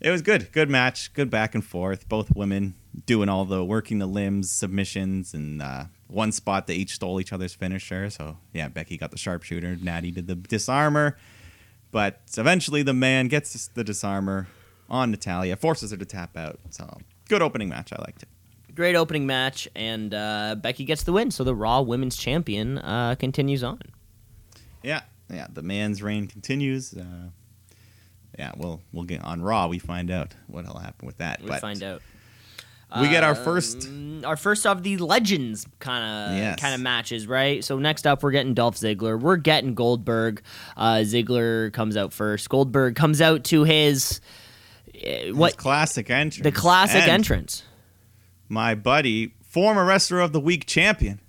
it was good. Good match. Good back and forth. Both women doing all the working the limbs, submissions, and uh, one spot they each stole each other's finisher. So yeah, Becky got the sharpshooter. Natty did the disarmer. But eventually, the man gets the disarmer on Natalya, forces her to tap out. So good opening match. I liked it. great opening match, and uh, Becky gets the win. So the Raw Women's Champion uh, continues on. Yeah, yeah. The man's reign continues. Uh, yeah, we'll we'll get on Raw. We find out what'll happen with that. We but find out. We get our first- Um, our first of the legends kind of Yes. kind of matches, right? So next up, we're getting Dolph Ziggler. We're getting Goldberg. Uh, Ziggler comes out first. Goldberg comes out to his uh, his what classic entrance. the classic And entrance. My buddy, former wrestler of the week champion,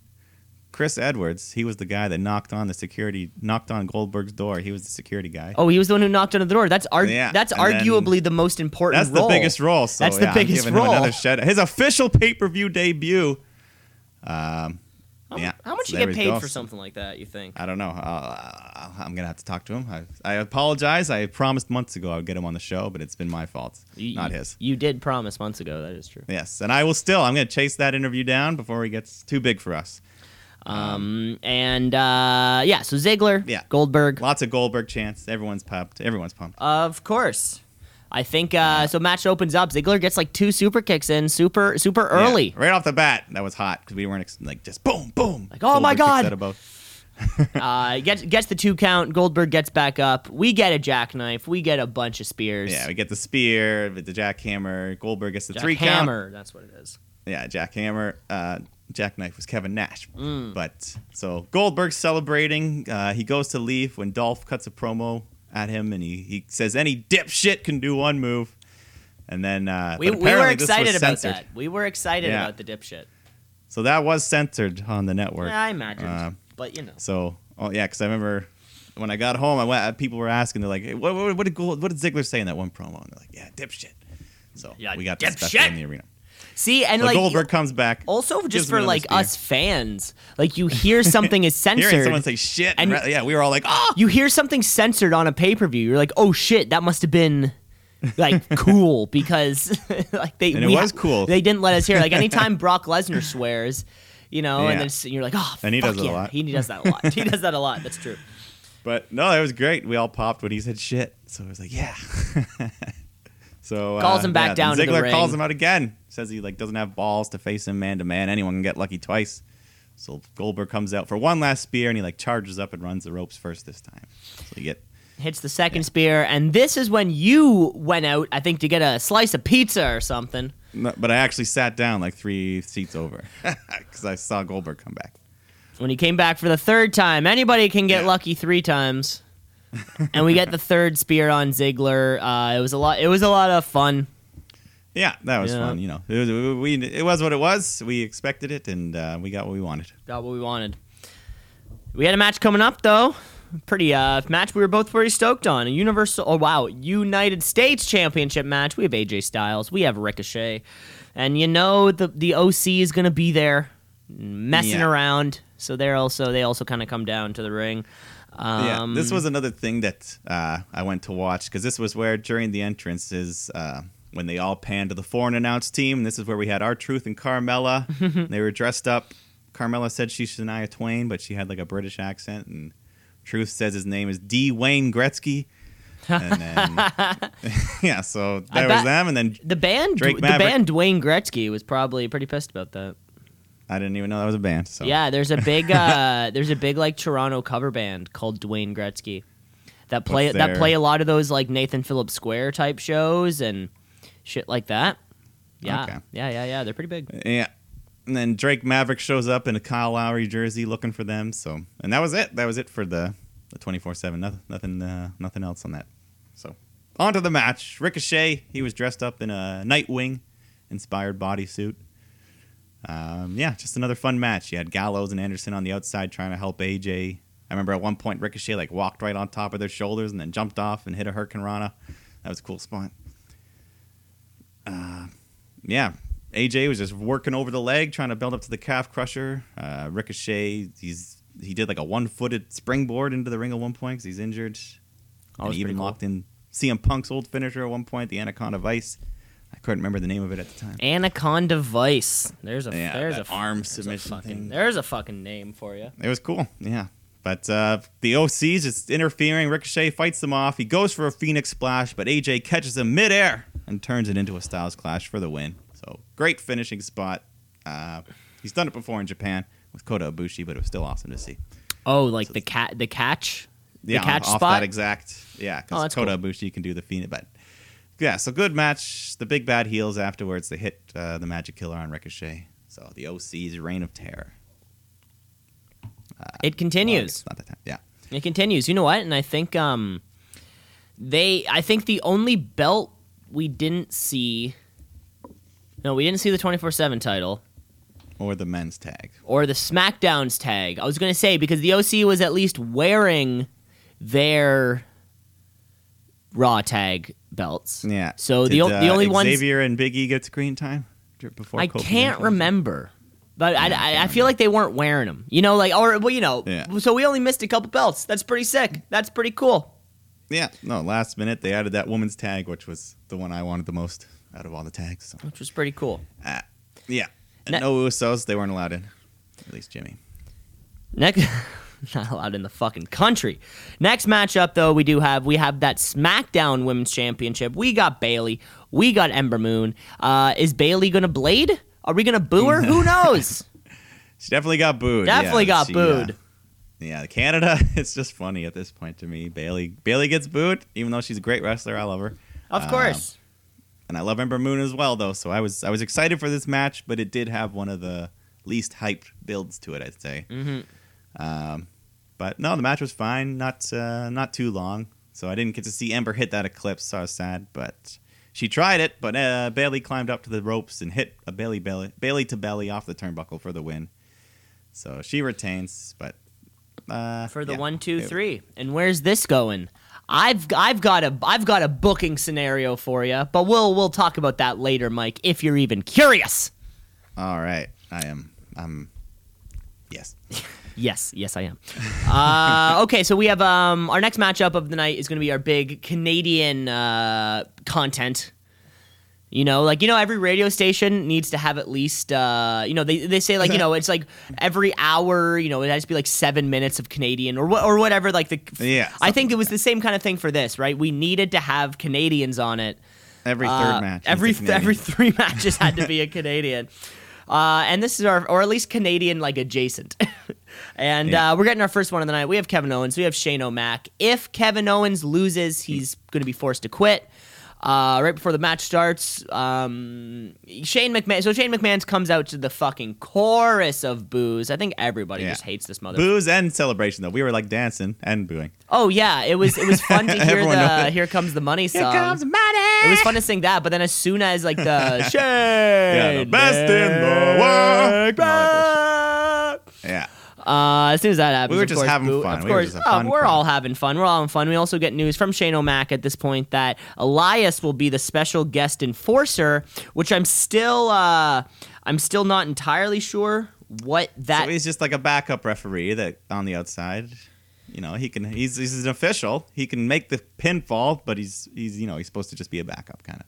Chris Edwards. He was the guy that knocked on the security, knocked on Goldberg's door. He was the security guy. Oh, he was the one who knocked on the door. That's arg- Yeah, that's arguably the most important. That's the biggest role. So That's the yeah, I'm biggest role. another shout. His official pay per view debut. Um, How, yeah. how much so you get paid for something like that? You think? I don't know. Uh, I'm gonna have to talk to him. I, I apologize. I promised months ago I would get him on the show, but it's been my fault, You- not his. You did promise months ago. That is true. Yes, and I will still. I'm gonna chase that interview down before he gets too big for us. Um, and uh, yeah, so Ziggler, Yeah. Goldberg, Lots of Goldberg chants. Everyone's pumped. Everyone's pumped. of course. I think uh, so. Match opens up. Ziggler gets like two super kicks in super super early. Yeah, right off the bat. That was hot because we weren't ex- like just boom, boom. Like, oh my Goldberg kicks God. out of both. Uh, gets gets the two count. Goldberg gets back up. We get a jackknife. We get a bunch of spears. Yeah, we get the spear, with the jackhammer. Goldberg gets the three count. hammer. That's what it is. Yeah, jackhammer. Uh, jackknife was Kevin Nash. Mm. But so Goldberg's celebrating. Uh, he goes to leave when Dolph cuts a promo at him, and he, he says any dipshit can do one move. And then uh, We, we were apparently this was excited about censored. that. We were excited Yeah. about the dipshit. So that was censored on the network. Yeah, I imagine. Uh, but you know. So, oh yeah, because I remember when I got home, I went. People were asking, they're like, hey, what, what, what did Gold, what did Ziggler say in that one promo? And they're like, yeah, dipshit. So Yeah, we got the special dipshit. in the arena. See, and So like Goldberg comes back. also just for like us fans, like you hear something is Hearing censored. someone say shit, And- and yeah, we were all like, oh, you hear something censored on a pay per view. You're like, oh shit, that must have been like cool because like they And it was cool. They didn't let us hear. Like anytime Brock Lesnar swears, you know, and then you're like, oh, And he does it a lot. He does that a lot. he does that a lot. That's true. But no, it was great. We all popped when he said shit. So I was like, yeah. so Calls uh, him back yeah, down to the Ziggler calls him out again. Says he like doesn't have balls to face him man to man. Anyone can get lucky twice. So Goldberg comes out for one last spear and he like charges up and runs the ropes first this time. So you get Hits the second spear, and this is when you went out, I think, to get a slice of pizza or something. no, but I actually sat down like three seats over because I saw Goldberg come back. When he came back for the third time, anybody can get Yeah. lucky three times. and we get the third spear on Ziggler. Uh, it was a lot. It was a lot of fun. Yeah, that was Yeah. fun. You know, it was, we, it was what it was. We expected it, and uh, we got what we wanted. Got what we wanted. We had a match coming up though. Pretty uh match we were both pretty stoked on. A universal oh wow, United States Championship match. We have AJ Styles, we have Ricochet. And you know the the OC is gonna be there messing Yeah. around. So they're also they also kinda come down to the ring. Um, yeah, this was another thing that uh, I went to watch because this was where during the entrances, uh, when they all panned to the foreign announced team, this is where we had our Truth and Carmella. they were dressed up. Carmella said she's Shania Twain, but she had like a British accent, and Truth says his name is Dwayne Gretzky. And then, yeah, so that was them, and then the band Drake the band Dwayne Gretzky was probably pretty pissed about that. I didn't even know that was a band. So Yeah, there's a big uh there's a big like Toronto cover band called Dwayne Gretzky that play What's that their- play a lot of those like Nathan Phillips Square type shows and shit like that. Yeah. Okay. Yeah, yeah, yeah, they're pretty big. Yeah. And then Drake Maverick shows up in a Kyle Lowry jersey looking for them. So, and that was it. That was it for the the 24/7. Nothing nothing uh, nothing else on that. So, on to the match. Ricochet, he was dressed up in a Nightwing inspired bodysuit. Um, yeah, just another fun match. You had Gallows and Anderson on the outside trying to help AJ. I remember at one point Ricochet like walked right on top of their shoulders and then jumped off and hit a hurricanrana. That was a cool spot. Uh, yeah, AJ was just working over the leg, trying to build up to the calf crusher. Uh, Ricochet, he's he did like a one-footed springboard into the ring at one point because he's injured. Oh, and he even cool. locked in CM Punk's old finisher at one point, the Anaconda Vice. I couldn't remember the name of it at the time. Anaconda Vice. There's a Yeah, there's a arm there's a submission fucking, thing. There's a fucking name for you. It was cool, yeah. But uh, the OC's just interfering. Ricochet fights them off. He goes for a Phoenix splash, but AJ catches him midair and turns it into a Styles Clash for the win. So great finishing spot. Uh, he's done it before in Japan with Kota Ibushi, but it was still awesome to see. Oh, like the cat, the catch, the yeah, catch off spot. that exact. Yeah, Oh, because that's Kota Ibushi can do the Phoenix. But yeah, so good match. The big bad heels afterwards. They hit uh, the Magic Killer on Ricochet. So the OC's reign of terror. It continues. guess not that time. Yeah. It continues. You know what? And I think um, they. I think the only belt we didn't see. No, we didn't see the twenty four seven title Or the men's tag. or the SmackDown's tag. I was gonna say because the OC was at least wearing their Raw tag belts. Yeah. So the Did, o- the uh, only ones Xavier and Biggie get screen time before. I can't remember. But I I, I, feel like they weren't wearing them. You know, like or well, you know. Yeah. So we only missed a couple belts. That's pretty sick. That's pretty cool. Yeah. No, last minute they added that woman's tag, which was the one I wanted the most out of all the tags. So. Which was pretty cool. Uh, yeah. And Ne- no Usos. They weren't allowed in. At least Jimmy. Next, not allowed in the fucking country. Next matchup, though, we do have we have that SmackDown Women's Championship. We got Bayley. We got Ember Moon. Uh, is Bayley gonna blade? Are we gonna boo her? Who knows? She definitely got booed. Definitely yeah, got she, booed. Uh, yeah, Canada. It's just funny at this point to me. Bayley. Bayley gets booed, even though she's a great wrestler. I love her. Of Um, course. and I love Ember Moon as well, though. So I was I was excited for this match, but it did have one of the least hyped builds to it, I'd say. hmm Um, but no, the match was fine. Not uh, not too long. So I didn't get to see Ember hit that eclipse. So I was sad, but she tried it. But uh, Bayley climbed up to the ropes and hit a Bayley belly, Bayley to belly off the turnbuckle for the win. So she retains, but uh, For the yeah, one, two, three. And where's this going? I've I've got a I've got a booking scenario for you, but we'll we'll talk about that later, Mike. If you're even curious. All right, I am. I'm. Yes. Yes, yes, I am. uh, okay, so we have um, our next matchup of the night is going to be our big Canadian uh, content. You know, like you know, every radio station needs to have at least uh, you know they, they say like you know it's like every hour you know it has to be like seven minutes of Canadian or what or whatever like the Yeah, I think something it was the same kind of thing for this right we needed to have Canadians on it Every uh, third match. Every every three matches had to be a Canadian. Uh, and this is our, or at least Canadian like adjacent. and Yeah. uh, we're getting our first one of the night. We have Kevin Owens. We have Shane O'Mac. If Kevin Owens loses, he's going to be forced to quit. Uh, right before the match starts, um, Shane McMahon. So Shane McMahon comes out to the fucking chorus of boos. I think everybody Yeah. just hates this mother. Booze and celebration though. We were like dancing and booing. Oh yeah, it was it was fun to hear the "Here Comes the Money" song. Here comes money. It was fun to sing that, but then as soon as like the Shane, Yeah, the best in the world. Yeah. Uh, as soon as that happens, We were of just course, having boo- fun. Of We were course, just a oh, we're all having fun. We're all having fun. We also get news from Shane O'Mac at this point that Elias will be the special guest enforcer, which I'm still, uh, I'm still not entirely sure what that. so he's just like a backup referee that on the outside. You know, he can he's he's an official. He can make the pinfall, but he's he's you know, he's supposed to just be a backup kind of.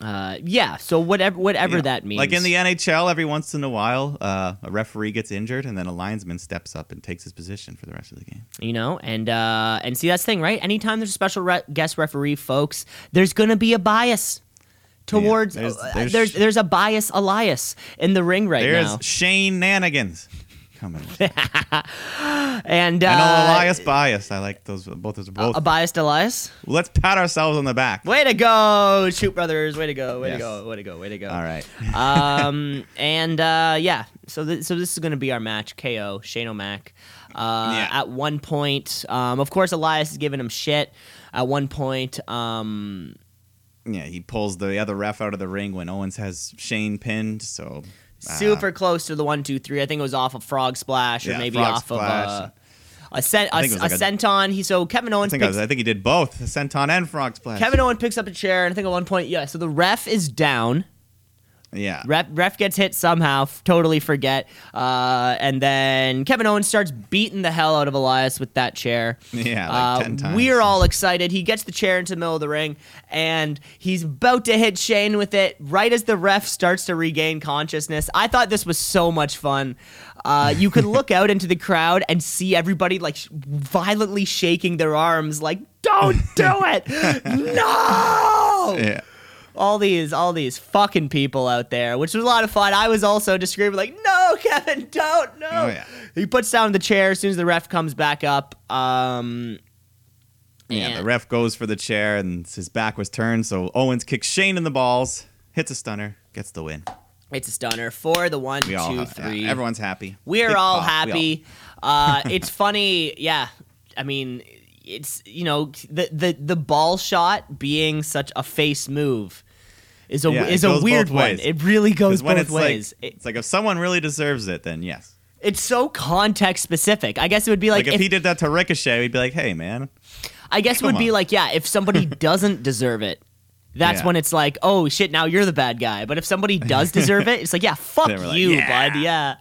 Uh, yeah. So whatever, whatever that means. Like in the NHL, every once in a while, uh, a referee gets injured, and then a linesman steps up and takes his position for the rest of the game. you know and uh and see that's the thing right anytime there's a special re- guest referee folks there's gonna be a bias towards there's- uh, there's- there's, there's a bias Elias in the ring right There's now There's Shane Nanigans coming. and uh, I know Elias bias. I like those both. Those both. a biased Elias Let's pat ourselves on the back. way to go shoot brothers way to go way Yes. to go way to go way to go All right. um and uh yeah so th- so this is gonna be our match KO Shane O'Mac uh Yeah. at one point um of course Elias is giving him shit at one point um Yeah, he pulls the other ref out of the ring when Owens has Shane pinned. So uh, super close to the one, two, three. I think it was off of Frog Splash or Yeah, maybe Frog off Splash. of uh, a cent, a, I was a like a- senton. He so Kevin I Owens think I, was, I think he did both, the senton and frog splash. Kevin Owens picks up a chair, and I think at one point, yeah. So the ref is down. Yeah. Ref, ref gets hit somehow. f- Totally forget. Uh, and then Kevin Owens starts beating the hell out of Elias with that chair. Yeah, like Uh, 10 times. We're all excited. He gets the chair into the middle of the ring, and he's about to hit Shane with it right as the ref starts to regain consciousness. I thought this was so much fun. Uh, you could look out into the crowd and see everybody like sh- violently shaking their arms, like "Don't do it! no!" Yeah. All these all these fucking people out there, which was a lot of fun. I was also just screaming like, "No, Kevin, don't no!" Oh, yeah. He puts down the chair as soon as the ref comes back up. Um, Yeah, and- the ref goes for the chair and his back was turned, so Owens kicks Shane in the balls, hits a stunner, gets the win. it's a stunner for the one, We all two, yeah, everyone's happy. We're Big all pop. We happy. uh, it's funny, yeah. I mean, it's you know the the the ball shot being such a face move is a Yeah, is a weird one. It really goes both ways. like It- it's like if someone really deserves it, then yes. it's so context specific. I guess it would be Like, like, if, if, he did that to Ricochet, we'd be like, "Hey, man, I guess it would come be like yeah, if somebody doesn't deserve it. That's Yeah. when it's like, oh shit, now you're the bad guy. But if somebody does deserve it, it's like, yeah, fuck like, you, yeah. bud. Yeah.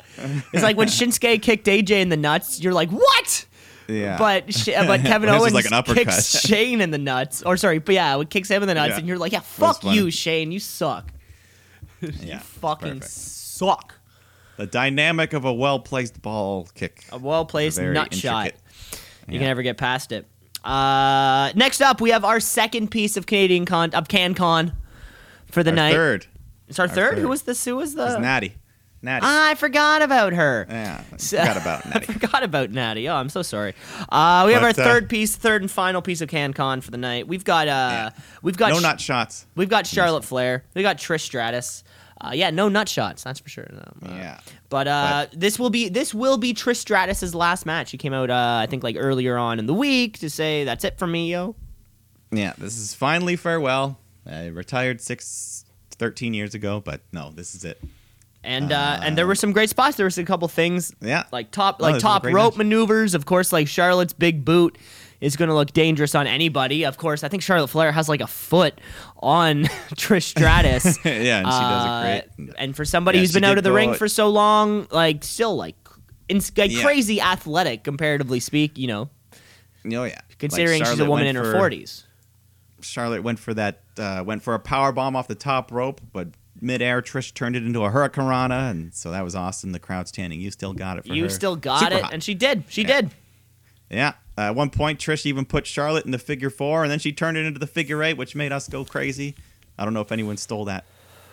It's like when Shinsuke kicked AJ in the nuts, you're like, what? Yeah." But sh- but Kevin was Owens like an uppercut. kicks Shane in the nuts, or sorry, but yeah, it kicks him in the nuts, Yeah. and you're like, yeah, fuck you, Shane, you suck, yeah, fucking perfect. suck. the dynamic of a well placed ball kick. A well placed nut shot. intricate. You Yeah. can never get past it. Uh, next up, we have our second piece of Canadian con of CanCon for the Our night. third It's our, our third? Who was this? Who was the? is Natty. Natty. Ah, I forgot about her. yeah, I So- forgot about Natty. I forgot about Natty. Oh, I'm so sorry. Uh, we have But, our uh, third piece, third and final piece of CanCon for the night. We've got uh, we've got No Sh- nut shots. we've got Charlotte Flair. We got Trish Stratus. Uh, yeah, no nut shots. That's for sure. No, uh, Yeah. But uh, this will be this will be Trish Stratus's last match. He came out, uh, I think, like earlier on in the week to say that's it for me, yo. Yeah, this is finally farewell. I retired six, 13 years ago, but no, this is it. And uh, and there were some great spots. There was a couple things Yeah. like top No, like top rope match. maneuvers. Of course, like Charlotte's big boot is going to look dangerous on anybody. Of course, I think Charlotte Flair has like a foot on Trish Stratus. yeah, and she does Uh, it great. And for somebody Yeah, who's been out of the ring out- for so long, like still like, in, like Yeah. crazy athletic comparatively speak, you know, Oh yeah. considering Like she's a woman in her forties. Charlotte went for that, uh, went for a power bomb off the top rope, but midair Trish turned it into a hurricanrana, and so that was awesome. The crowd standing. You still got it for You her. still got Super it, hot. and she did. She Yeah. did. Yeah. Uh, at one point, Trish even put Charlotte in the figure four, and then she turned it into the figure eight, which made us go crazy. I don't know if anyone stole that.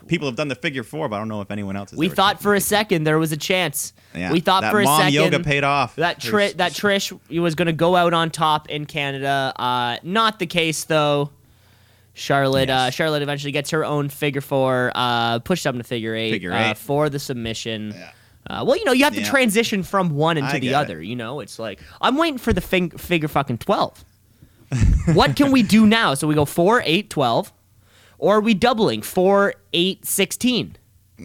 People have done the figure four, but I don't know if anyone else has. We thought for a second there was a chance. Yeah. We thought for a mom second yoga paid off. that Her- Tri- that Trish was going to go out on top in Canada. Uh, not the case though. Charlotte uh, Charlotte eventually gets her own figure four, uh, pushed up to figure eight, Figure uh, for the submission. Yeah. Uh, well, you know, you have to Yeah. transition from one into I the get it. other. You know, it's like I'm waiting for the fing- figure fucking twelve. what can we do now? So we go four, eight, twelve, or are we doubling four, eight, sixteen?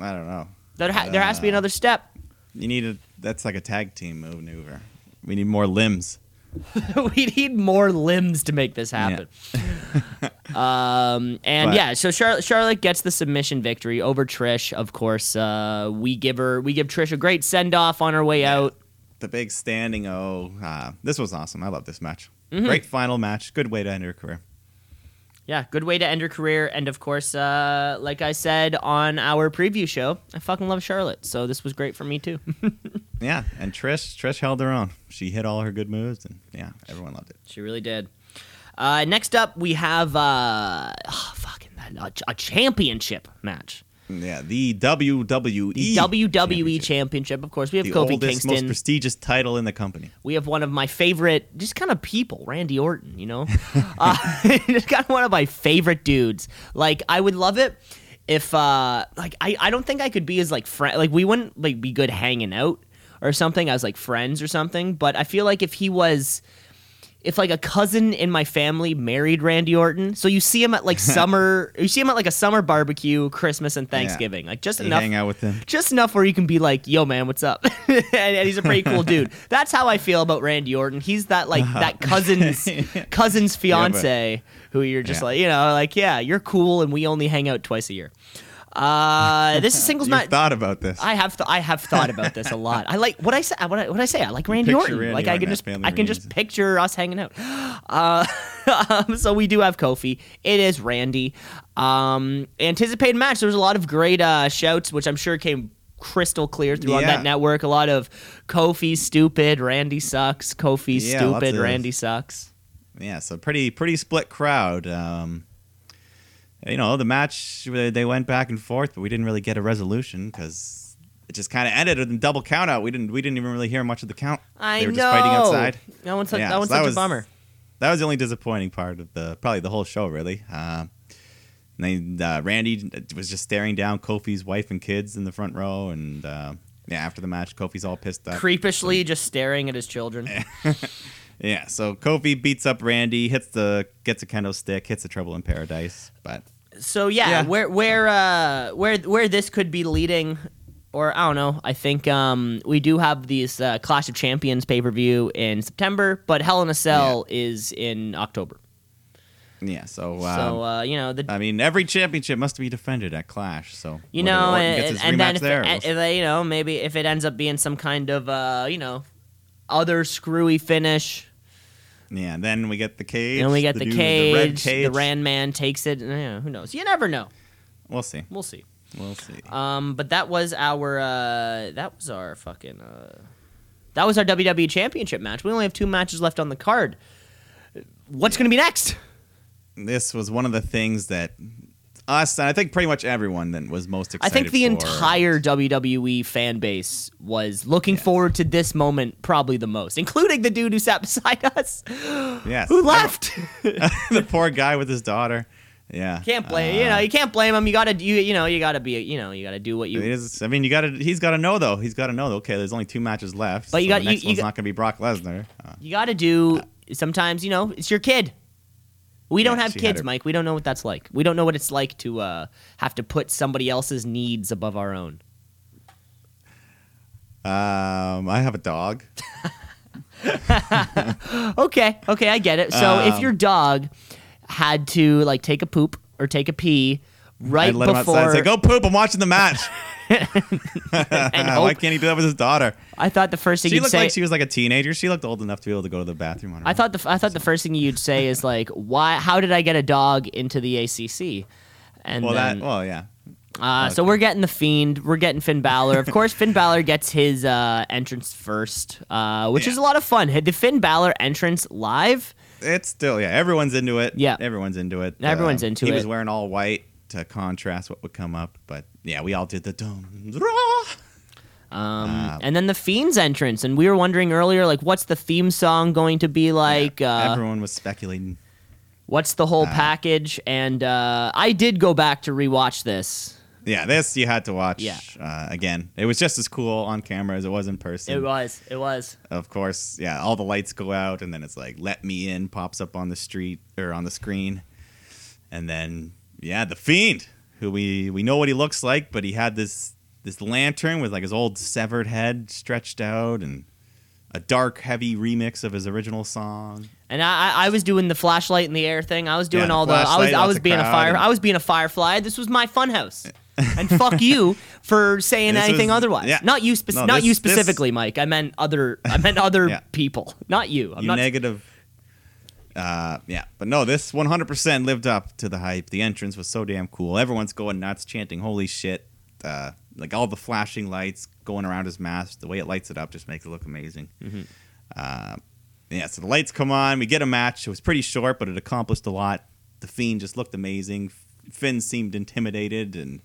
I don't know. There, ha- there has to be Uh, another step. You need a. That's like a tag team maneuver. We need more limbs. we need more limbs to make this happen. um, and But- yeah, so Charlotte, Charlotte gets the submission victory over Trish. Of course, uh, we give her we give Trish a great send off on her way Yeah. out. The big standing O. Uh, this was awesome. I love this match. Mm-hmm. Great final match. Good way to end her career. Yeah, good way to end her career. And of course, uh, like I said on our preview show, I fucking love Charlotte. So this was great for me too. Yeah, and Trish. Trish held her own. She hit all her good moves, and yeah, everyone loved it. she really did. Uh, next up, we have uh, oh, fucking a, a championship match. Yeah, the WWE. The WWE Championship. Championship. Of course, we have the Kofi oldest, most prestigious title in the company. We have one of my favorite, just kind of people, Randy Orton. You know, uh, just kind of one of my favorite dudes. Like, I would love it if, uh, like, I, I don't think I could be as like friend. Like, we wouldn't like be good hanging out or something as like friends or something. But I feel like if he was. If like a cousin in my family married Randy Orton, so you see him at like summer, you see him at like a summer barbecue, Christmas and Thanksgiving, like just You enough hang out with him. just enough where you can be like, "Yo, man, what's up?" and, and he's a pretty cool dude. That's how I feel about Randy Orton. He's that like uh-huh. that cousin's cousin's fiance who you're just Yeah. like, you know, like, yeah, you're cool, and we only hang out twice a year. Uh, this is singles match. thought about this. I have th- I have thought about this a lot. I like what I say. What I, what I say. I like Randy Orton. Randy like I can just I can just picture us hanging out. Uh, um, so we do have Kofi. It is Randy. Um, anticipated match. There was a lot of great uh, shouts, which I'm sure came crystal clear through on Yeah. that network. A lot of Kofi stupid, Randy sucks. Kofi Yeah, stupid, Randy sucks. yeah, so pretty pretty split crowd. Um, you know, the match they went back and forth, but we didn't really get a resolution because it just kind of ended in double count out. We didn't we didn't even really hear much of the count. I they were know. just fighting outside. That one's, such- Yeah, that one's so that such was- a bummer. That was the only disappointing part of the probably the whole show really. Uh, and they, uh, Randy was just staring down Kofi's wife and kids in the front row, and uh, yeah, after the match, Kofi's all pissed off. Creepishly just staring at his children. Yeah, so Kofi beats up Randy, hits the gets a kendo stick, hits the Trouble in Paradise, but So yeah, Yeah. where where uh where where this could be leading or I don't know. I think um we do have these uh, Clash of Champions pay-per-view in September, but Hell in a Cell is in October. yeah, so um, so uh you know, the I mean, every championship must be defended at Clash. So you know and, and then if, there, if, we'll- they, you know, maybe if it ends up being some kind of uh, you know, other screwy finish, yeah, then we get the cage. and we get the, dude cage, the red cage. the, Rand Man takes it, yeah, who knows? You never know. We'll see. We'll see. We'll see. Um, but that was our uh, that was our fucking uh, that was our WWE Championship match. We only have two matches left on the card. What's going to be next? this was one of the things that us, and I think pretty much everyone that was most excited. I think the entire WWE fan base was looking forward to this moment probably the most, including the dude who sat beside us, yes, who left. the poor guy with his daughter. Yeah, can't blame Uh, you know you can't blame him. You gotta you you know you gotta be you know you gotta do what you. is, I mean, you got to. He's got to know though. He's got to know. Okay, there's only two matches left. But you so got- the you- next you one's got- not going to be Brock Lesnar. Uh, You gotta do sometimes you know it's your kid. We don't Yeah, have kids, Mike. We don't know what that's like. We don't know what it's like to uh, have to put somebody else's needs above our own. um, I have a dog. Okay, okay, I get it. So if Um, your dog had to like take a poop or take a pee right before I'd let him outside and say, "Go poop! I'm watching the match." and Why can't he do that with his daughter? I thought the first thing She you'd looked say. like she was like a teenager. She looked old enough to be able to go to the bathroom on her I own. thought the I thought the first thing you'd say is like, why? How did I get a dog into the ACC? And Well, then, that. Well, yeah. Uh, So we're getting the Fiend. We're getting Finn Balor. Of course, Finn Balor gets his uh, entrance first, uh, which is a lot of fun. Had the Finn Balor entrance live? It's still yeah. Everyone's into it. Yeah. everyone's into it. Everyone's into he it. He was wearing all white to contrast what would come up, but yeah, we all did the dum. Um, Uh, and then the Fiend's entrance, and we were wondering earlier, like, what's the theme song going to be like? uh, Everyone was speculating. what's the whole uh, package? And uh, I did go back to rewatch this. Yeah, this you had to watch. Yeah. Uh, again, it was just as cool on camera as it was in person. It was. It was. of course, yeah, all the lights go out, and then it's like "Let Me In" pops up on the street or on the screen, and then yeah, the fiend, who we we know what he looks like, but he had this this lantern with like his old severed head stretched out, and a dark, heavy remix of his original song. And I, I was doing the flashlight in the air thing. I was doing Yeah, all the. I was I was being a fire. I was being a firefly. This was my funhouse. and fuck you for saying This anything was- otherwise. yeah. Not you. No, not this- you this- specifically, Mike. I meant other. I meant other Yeah. people. Not you. I'm you not. negative. Uh, yeah, but no, this 100% lived up to the hype. The entrance was so damn cool. Everyone's going nuts, chanting "Holy shit!" Uh, like all the flashing lights going around his mask, the way it lights it up just makes it look amazing. Mm-hmm. Uh, yeah, so the lights come on. We get a match. It was pretty short, but it accomplished a lot. The Fiend just looked amazing. Finn seemed intimidated, and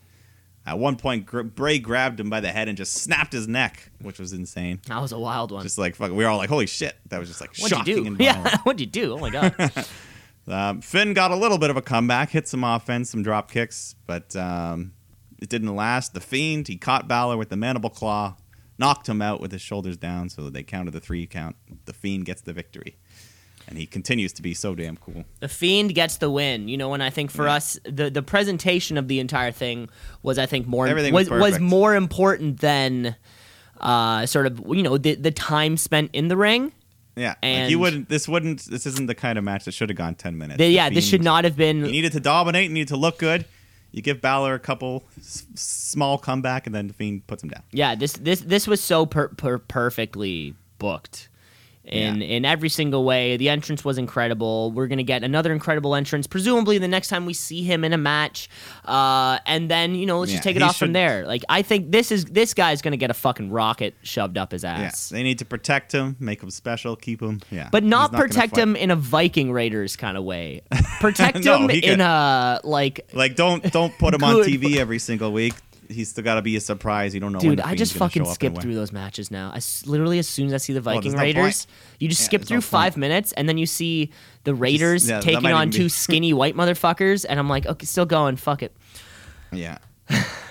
at one point, Gr- Bray grabbed him by the head and just snapped his neck, which was insane. that was a wild one. Just like fuck, we were all like, "Holy shit!" That was just like What'd shocking you do? and Yeah. What'd you do? Oh my god. Um, Finn got a little bit of a comeback, hit some offense, some drop kicks, but um, it didn't last. The Fiend, he caught Balor with the mandible claw, knocked him out with his shoulders down, so they counted the three count. The Fiend gets the victory. And he continues to be so damn cool. the fiend gets the win. You know, and I think for Yeah. us, the the presentation of the entire thing was, I think, more Everything was was was more important than uh, sort of you know the the time spent in the ring. Yeah, like And- you wouldn't. This wouldn't. This isn't the kind of match that should have gone ten minutes. The- yeah, this should not have been. He needed to dominate. Needed to look good. You give Balor a couple s- small comeback, and then the Fiend puts him down. Yeah, this this this was so per, per perfectly booked. In Yeah. in every single way. The entrance was incredible. We're gonna get another incredible entrance, presumably the next time we see him in a match. Uh, and then you know let's just take it off from there. Like I think this is this guy's gonna get a fucking rocket shoved up his Yeah, ass. they need to protect him, make him special, keep him. Yeah, But He's not, protect him in a Viking Raiders kind of way. Protect No, him in can- a like Like don't don't put him on TV every single week. He's still got to be a surprise. You don't know. when Dude, I just fucking skip through those matches now. I s- literally, as soon as I see the Viking there's no Raiders, point. you just Yeah, skip through no five point. minutes, and then you see the Raiders yeah, taking on two skinny white motherfuckers, and I'm like, okay, still going, fuck it. Yeah,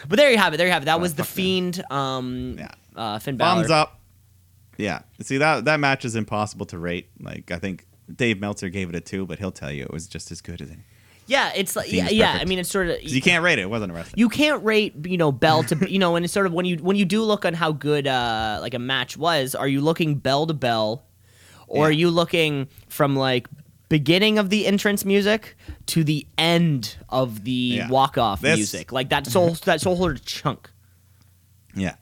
But there you have it. There you have it. That was the. Fiend, um, Yeah. uh, Finn Balor. thumbs up. Yeah, see that that match is impossible to rate. Like I think Dave Meltzer gave it a two, but he'll tell you it was just as good as it. Yeah, it's like, yeah, yeah. I mean, it's sort of you can't rate it. It wasn't a wrestling. you can't rate you know bell to you know and it's sort of when you when you do look on how good uh like a match was are you looking bell to bell or are you looking from like beginning of the entrance music to the end of the Yeah. walk off music like that whole that whole chunk Yeah.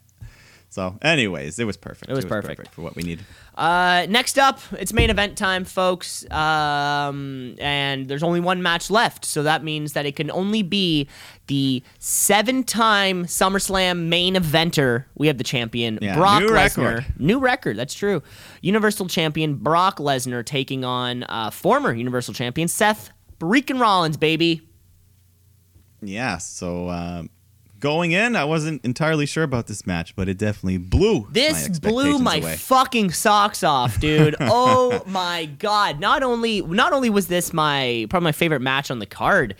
So, anyways, it was perfect. It was perfect. for what we needed. Uh, next up, it's main event time, folks. Um, and there's only one match left, so that means that it can only be the seven-time SummerSlam main eventer. We have the champion Yeah, Brock new Lesnar. record. New record. That's true. Universal champion Brock Lesnar taking on uh, former Universal champion Seth Freaking Rollins, baby. Yeah. So, um, going in, I wasn't entirely sure about this match, but it definitely blew. my This blew my away. fucking socks off, dude. oh my god! Not only not only was this my probably my favorite match on the card,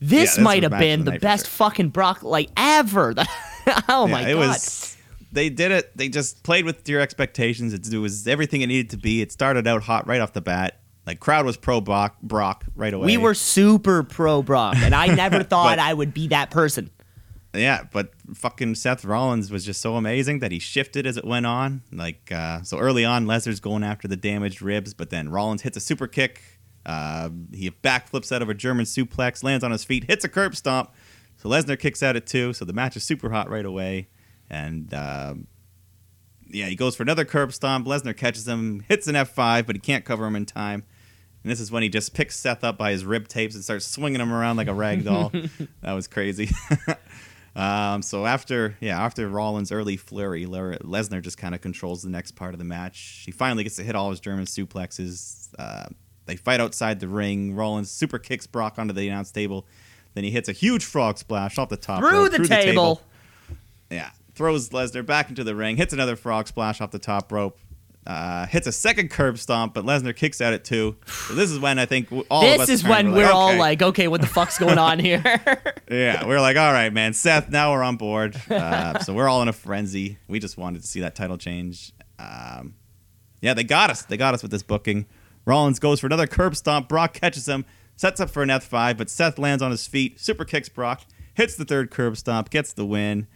this, this might have been the the best sure. fucking Brock like ever. oh yeah, my it god! was. They did it. They just played with your expectations. It, it was everything it needed to be. It started out hot right off the bat. Like crowd was pro Brock, Brock right away. we were super pro Brock, and I never thought But- I would be that person. Yeah, but fucking Seth Rollins was just so amazing that he shifted as it went on. Like uh, so early on, Lesnar's going after the damaged ribs, but then Rollins hits a super kick. Uh, he backflips out of a German suplex, lands on his feet, hits a curb stomp. So Lesnar kicks out at two. So the match is super hot right away, and um yeah, he goes for another curb stomp. Lesnar catches him, hits an F five, but he can't cover him in time. And this is when he just picks Seth up by his rib tapes and starts swinging him around like a rag doll. that was crazy. um, so after yeah, after Rollins' early flurry, Lesnar just kind of controls the next part of the match. He finally gets to hit all his German suplexes. Uh, they fight outside the ring. Rollins super kicks Brock onto the announce table. Then he hits a huge frog splash off the top Through rope, the table. yeah, throws Lesnar back into the ring, hits another frog splash off the top rope, uh, hits a second curb stomp, but Lesnar kicks out at two. So this is when I think all of This is when we're we're all okay. like, okay, what the fuck's going on here? yeah, we're like, all right, man, Seth, now we're on board. Uh, so we're all in a frenzy. We just wanted to see that title change. Um, yeah, they got us. They got us with this booking. Rollins goes for another curb stomp. Brock catches him, sets up for an F5, but Seth lands on his feet, super kicks Brock, hits the third curb stomp, gets the win.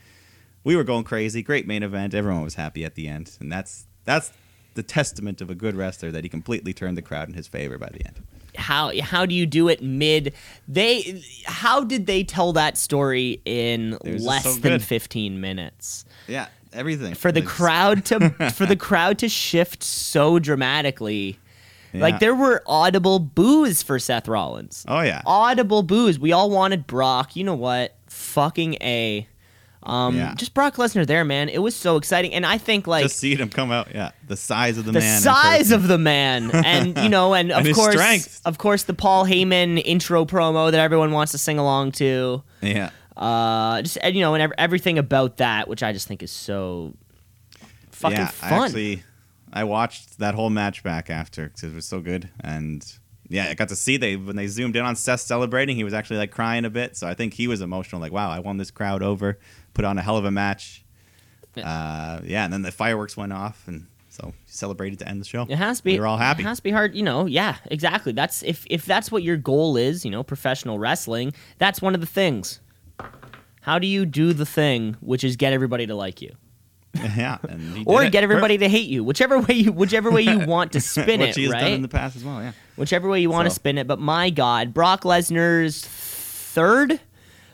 We were going crazy. Great main event. Everyone was happy at the end, and that's that's the testament of a good wrestler that he completely turned the crowd in his favor by the end. how how do you do it mid they how did they tell that story in It was just less so than 15 minutes? Yeah, everything. For the crowd to for the crowd to shift so dramatically. Yeah. like there were audible boos for Seth Rollins. Oh yeah. audible boos. We all wanted Brock. You know what? Fucking a um Yeah. just Brock Lesnar there man it was so exciting and I think like just seeing him come out. Yeah, the size of the, the man. size of the man and you know and of And course strength. of course the paul heyman intro promo that everyone wants to sing along to yeah. uh just and, you know and everything about that which i just think is so fucking yeah, fun I actually, I watched that whole match back after because it was so good, and yeah, I got to see they when they zoomed in on Seth celebrating, he was actually like crying a bit. So I think he was emotional, like, wow, I won this crowd over, put on a hell of a match. Yeah. Uh, yeah, and then the fireworks went off, and so celebrated to end the show. it has to be We are all happy. it has to be hard you know yeah exactly that's if if that's what your goal is you know professional wrestling that's one of the things how do you do the thing which is get everybody to like you yeah, and or get everybody to hate you whichever way you whichever way you want to spin which it he has right done in the past as well. Yeah. whichever way you want to spin it. But my God, Brock Lesnar's third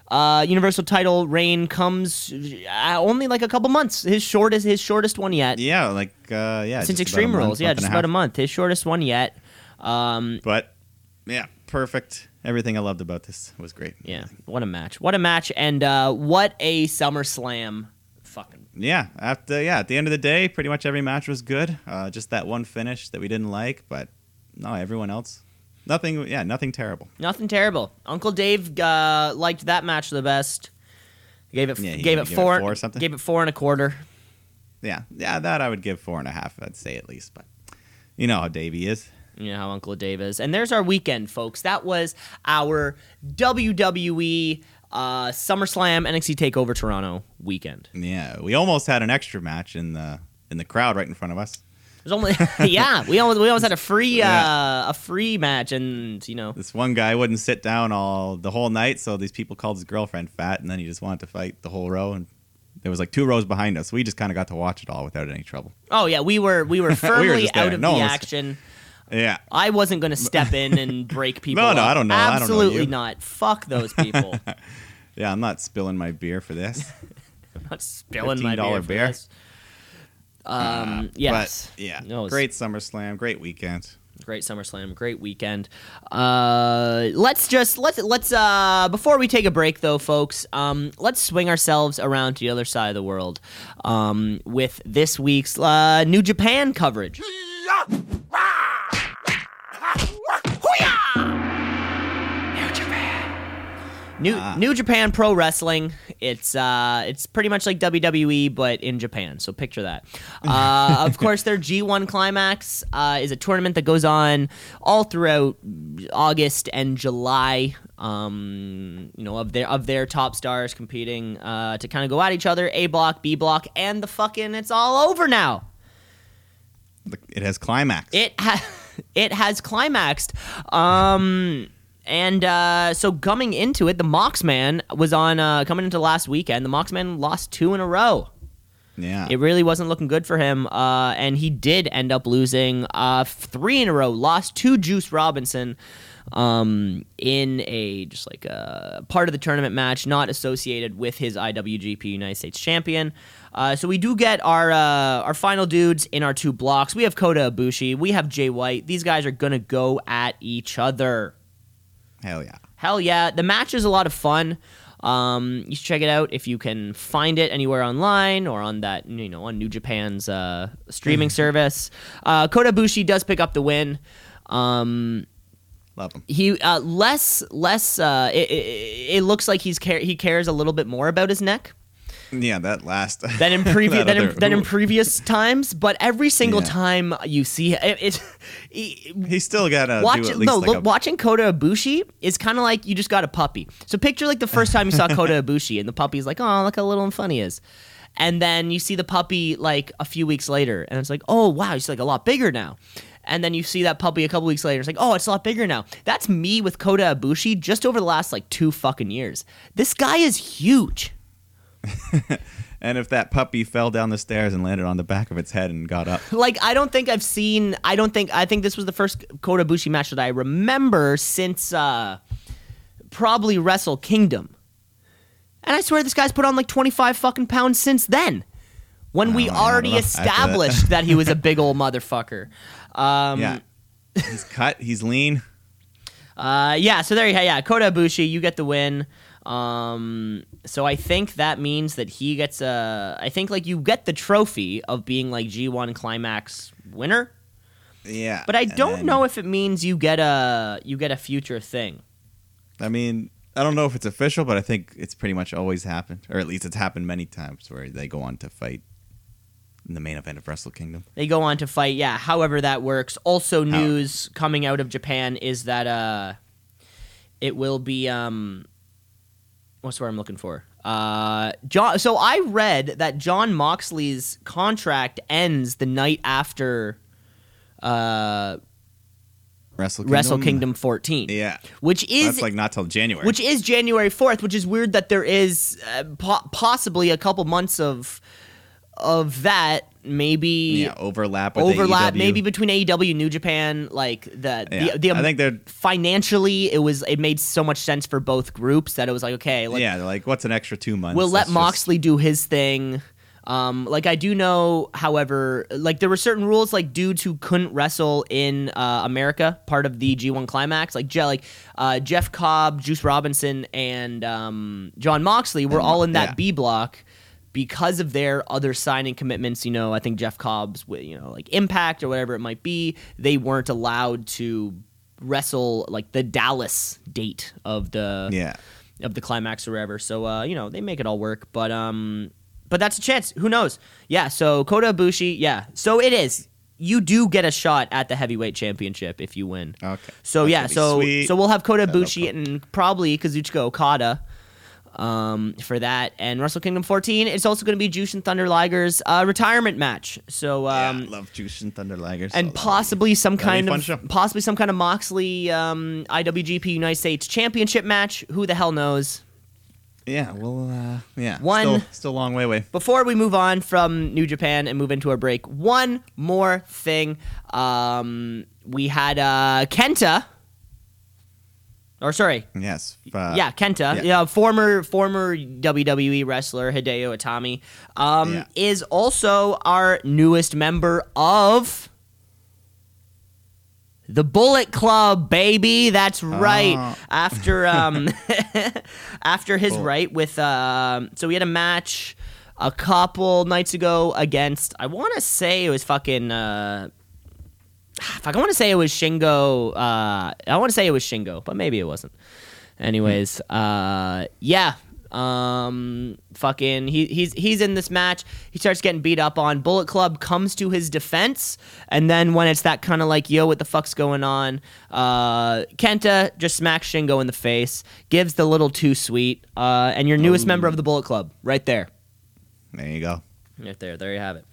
uh, Universal title reign comes uh, only like a couple months. His shortest, his shortest one yet Yeah, like uh, yeah, since just about a Extreme month, Rules. Yeah, just about a month. His shortest one yet. Um, But yeah, perfect. Everything I loved about this was great. yeah, what a match! What a match! And uh, what a SummerSlam! Fucking Yeah, after yeah, at the end of the day, pretty much every match was good. Uh, just that one finish that we didn't like, but no, everyone else, nothing. Yeah, nothing terrible. nothing terrible. Uncle Dave uh, liked that match the best. Gave it Yeah, he gave gave it it four, four or something? Gave it four and a quarter. Yeah, yeah, that I would give four and a half. I'd say at least, but you know how Davey is. You know how Uncle Dave is. And there's our weekend, folks. That was our WWE uh, SummerSlam NXT Takeover Toronto weekend. Yeah, we almost had an extra match in the in the crowd right in front of us. There's only yeah, we almost we almost had a free uh, Yeah. a free match, and you know This one guy wouldn't sit down all the whole night, so these people called his girlfriend fat, and then he just wanted to fight the whole row, and there was like two rows behind us. We just kind of got to watch it all without any trouble. Oh yeah, we were we were firmly just out of No the was- action. Yeah, I wasn't going to step in and break people. No, no, up. I don't know. I don't know Absolutely not. Fuck those people. yeah, I'm not spilling my beer for this. I'm not spilling my beer. for beer. This. Um. Uh, yes. But yeah, No, it's- great SummerSlam, great weekend. Great SummerSlam, great weekend. Uh, let's just let's let's uh before we take a break though, folks. Um, let's swing ourselves around to the other side of the world. Um, with this week's uh, New Japan coverage. New Ah. New Japan Pro Wrestling. It's uh it's pretty much like WWE but in Japan. So picture that. Uh, of course, their G1 Climax uh, is a tournament that goes on all throughout August and July. Um, you know of their of their top stars competing uh, to kind of go at each other. A block, B block, and the fucking it's all over now. It has climax. It ha- it has climaxed. Um and uh, so coming into it, the Moxman was on uh, coming into last weekend. The Moxman lost two in a row. yeah, It really wasn't looking good for him, uh, and he did end up losing uh, three in a row. Lost to Juice Robinson um, in a just like a part of the tournament match, not associated with his IWGP United States Champion. Uh, so we do get our uh, our final dudes in our two blocks. We have Kota Ibushi, we have Jay White. These guys are gonna go at each other. Hell yeah. Hell yeah. The match is a lot of fun. Um, you should check it out if you can find it anywhere online or on that, you know, on New Japan's uh, streaming service. Uh, Kota Ibushi does pick up the win. Um, Love him. he uh, less less. Uh, it, it, it looks like he's care- he cares a little bit more about his neck Yeah, that last. than in previous than, in, than in previous times. But every single Yeah. time you see it, it, it He still got to Watch, do at least no, like look, a, watching Kota Ibushi is kind of like you just got a puppy. So picture like the first time you saw Kota Ibushi, and the puppy's like, "Oh, look how little and funny he is," and then you see the puppy like a few weeks later, and it's like, "Oh, wow, he's like a lot bigger now." And then you see that puppy a couple weeks later. It's like, oh, it's a lot bigger now. That's me with Kota Ibushi just over the last like two fucking years. This guy is huge. And if that puppy fell down the stairs and landed on the back of its head and got up, Like I don't think I've seen. I don't think. I think this was the first Kota Ibushi match that I remember since uh, probably Wrestle Kingdom. And I swear this guy's put on like twenty five fucking pounds since then. When we don't already know. After that. established that he was a big old motherfucker. Um, yeah, he's cut, he's lean. Uh, yeah, so there you go. yeah, Kota Ibushi, you get the win. Um, so I think that means that he gets a. I think like you get the trophy of being like G1 Climax winner. Yeah, But I don't then- know if it means you get a you get a future thing. I mean, I don't know if it's official, but I think it's pretty much always happened, or at least it's happened many times where they go on to fight in the main event of Wrestle Kingdom. They go on to fight, yeah. However that works. Also, news coming out of Japan is that uh, it will be um, what's the word I'm looking for? Uh, John. So I read that John Moxley's contract ends the night after uh, Wrestle Kingdom. Wrestle Kingdom 14. Yeah, which is that's like not till January. which is January 4th, which is weird that there is uh, po- possibly a couple months of of that maybe yeah, overlap. Overlap maybe between AEW New Japan like the Yeah. the, the I think they're financially it was it made so much sense for both groups that it was like okay like, yeah, they're like what's an extra two months? we'll let Let's just- Moxley do his thing. Um, like I do know, however, like there were certain rules, like dudes who couldn't wrestle in uh, America, part of the G1 Climax, like Je- like uh, Jeff Cobb, Juice Robinson, and um, John Moxley were all in that yeah. B block because of their other signing commitments. You know, I think Jeff Cobb's, with you know, like Impact or whatever it might be, they weren't allowed to wrestle like the Dallas date of the Yeah, of the climax or whatever. So uh, you know they make it all work, but um, but that's a chance. Who knows? Yeah. So Kota Ibushi, yeah. So it is. You do get a shot at the heavyweight championship if you win. Okay. So That yeah. So sweet. so we'll have Kota Ibushi and probably Kazuchika Okada. Um, for that and Wrestle Kingdom 14, it's also going to be Jushin Thunder Liger's uh, retirement match. So um, yeah, love Jushin Thunder Liger's. and possibly some kind of show. possibly some kind of Moxley um, IWGP United States Championship match. Who the hell knows? yeah, well, uh, yeah, One- still, still a long way away. Before we move on from New Japan and move into our break, one more thing. Um, we had uh, Kenta, or sorry, Yes, uh, yeah, Kenta, yeah. yeah. former former WWE wrestler Hideo Itami, um, Yeah. is also our newest member of the Bullet Club, baby. That's right. Oh. After um, after his right with um, so we had a match a couple nights ago against I want to say it was fucking. Uh, Fuck, I want to say it was Shingo. Uh, I want to say it was Shingo, but maybe it wasn't. Anyways, uh, yeah. Um, fucking, he, he's he's in this match. He starts getting beat up on. Bullet Club comes to his defense, and then when it's that kind of like, yo, what the fuck's going on? Uh, Kenta just smacks Shingo in the face, gives the little too sweet, uh, and your newest member of the Bullet Club, right there. There you go. Right there. There you have it.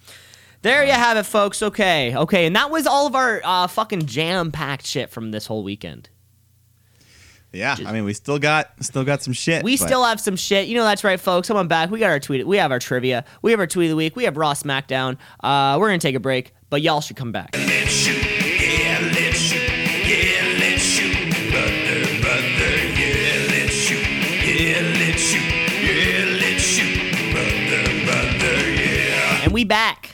There you have it, folks. Okay. Okay. And that was all of our uh, fucking jam packed shit from this whole weekend. Yeah, I mean, we still got still got some shit. We but- still have some shit. You know, that's right, folks. Come on back. We got our tweet. We have our trivia. We have our tweet of the week. We have Raw SmackDown. Uh, we're going to take a break, but y'all should come back. Let's shoot, yeah, let's shoot, yeah, let's shoot, brother, brother, yeah, let's shoot, yeah, let's shoot, yeah, let's shoot, brother, brother, yeah. And we back.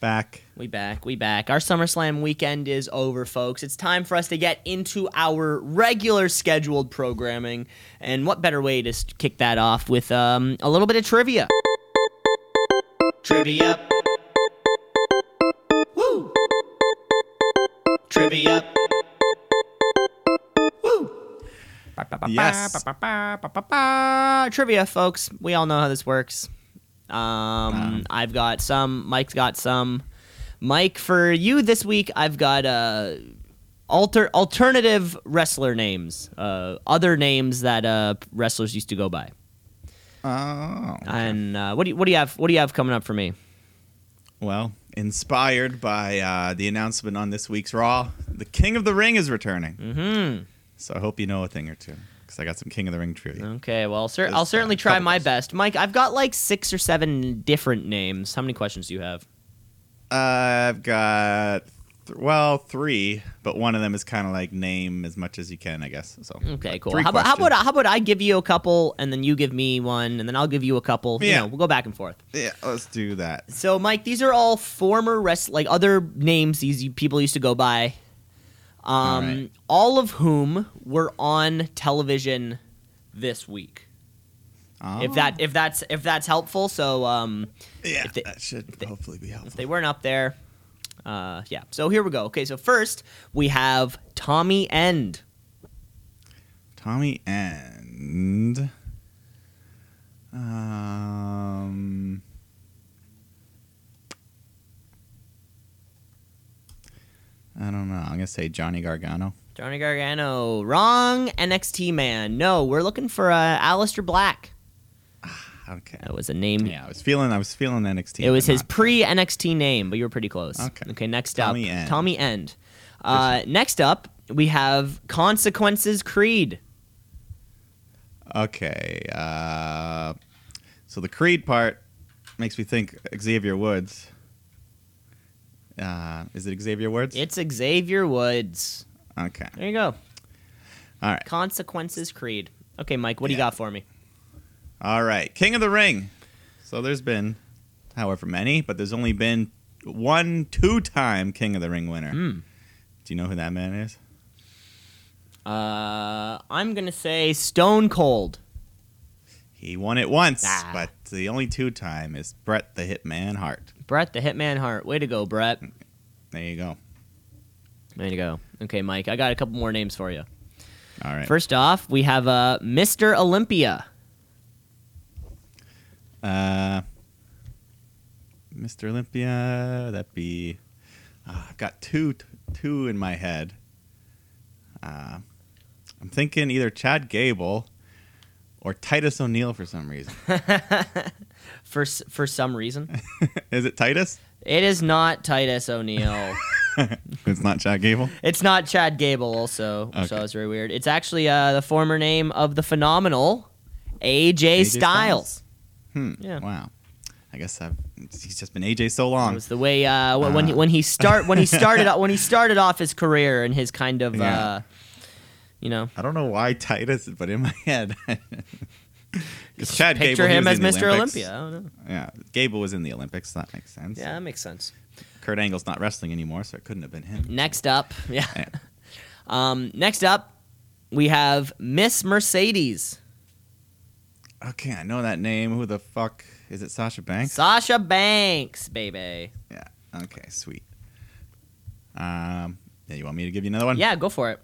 Back. We back. We back. Our SummerSlam weekend is over, folks. It's time for us to get into our regular scheduled programming. And what better way to kick that off with um, a little bit of trivia? Trivia. Woo! Trivia. Woo! Yes. Trivia, folks. We all know how this works. Um, Um. I've got some. Mike's got some. Mike, for you this week, I've got uh, alter alternative wrestler names, uh, other names that uh, wrestlers used to go by. Oh. And uh, what do you, what do you have? What do you have coming up for me? Well, inspired by uh, the announcement on this week's Raw, the King of the Ring is returning. Mm-hmm. So I hope you know a thing or two, because I got some King of the Ring trivia. Okay, well, cer- I'll certainly try my best. Mike, I've got like six or seven different names. How many questions do you have? I've got, th- well, three, but one of them is kind of like name as much as you can, I guess. So Okay, but cool. three How about, how about how about I give you a couple and then you give me one and then I'll give you a couple. You Yeah. know, we'll go back and forth. Yeah, let's do that. So, Mike, these are all former rest like other names these people used to go by. Um, All right. all of whom were on television this week. If Oh, that if that's if that's helpful. So, um, yeah, if they- that should hopefully be helpful. if they weren't up there, uh, yeah. So here we go. Okay, so first we have Tommy End. Tommy and um I don't know. I'm gonna say Johnny Gargano. Johnny Gargano. Wrong NXT man. No, we're looking for uh, Alistair Black. Okay. That was a name. Yeah, I was feeling. I was feeling NXT. It was his pre NXT name, but you were pretty close. Okay. Okay. Next Tommy up, End. Tommy End. Uh, next up, we have Consequences Creed. Okay. Uh, so the Creed part makes me think Xavier Woods. Uh, is it Xavier Woods? It's Xavier Woods. okay. There you go. All right. Consequences Creed. Okay, Mike, what do you got for me? All right. King of the Ring. So there's been, however many, but there's only been one two-time King of the Ring winner. Hmm. Do you know who that man is? Uh, I'm gonna say Stone Cold. He won it once, Ah. but the only two-time is Bret the Hitman Hart. Bret the Hitman Hart. Way to go, Bret. There you go. Way to go. Okay, Mike, I got a couple more names for you. All right. First off, we have uh, Mr. Olympia. Uh, Mr. Olympia, that'd be. Uh, I've got two, two in my head. Uh, I'm thinking either Chad Gable or Titus O'Neil for some reason. for for some reason, Is it Titus? it is not Titus O'Neil. It's not Chad Gable. it's not Chad Gable. Also, so Okay. that was very weird. It's actually uh, the former name of the phenomenal AJ, AJ Styles. Styles? Hmm. Yeah. Wow. I guess I've. He's just been AJ so long. It was the way uh, wh- when he, Ah. when he start when he started when he started off his career and his kind of Yeah. uh, you know I don't know why Titus, but in my head. Chad picture Gable, him as Mr. Olympics. Olympia. I don't know. Yeah, Gable was in the Olympics. That makes sense. Yeah, that makes sense. Kurt Angle's not wrestling anymore, so it couldn't have been him. Next up, yeah. Yeah. Um, next up, we have Miss Mercedes, Okay, I know that name. Who the fuck is it? Sasha Banks. Sasha Banks, baby. yeah. Okay, sweet. Um, yeah, you want me to give you another one? Yeah, go for it.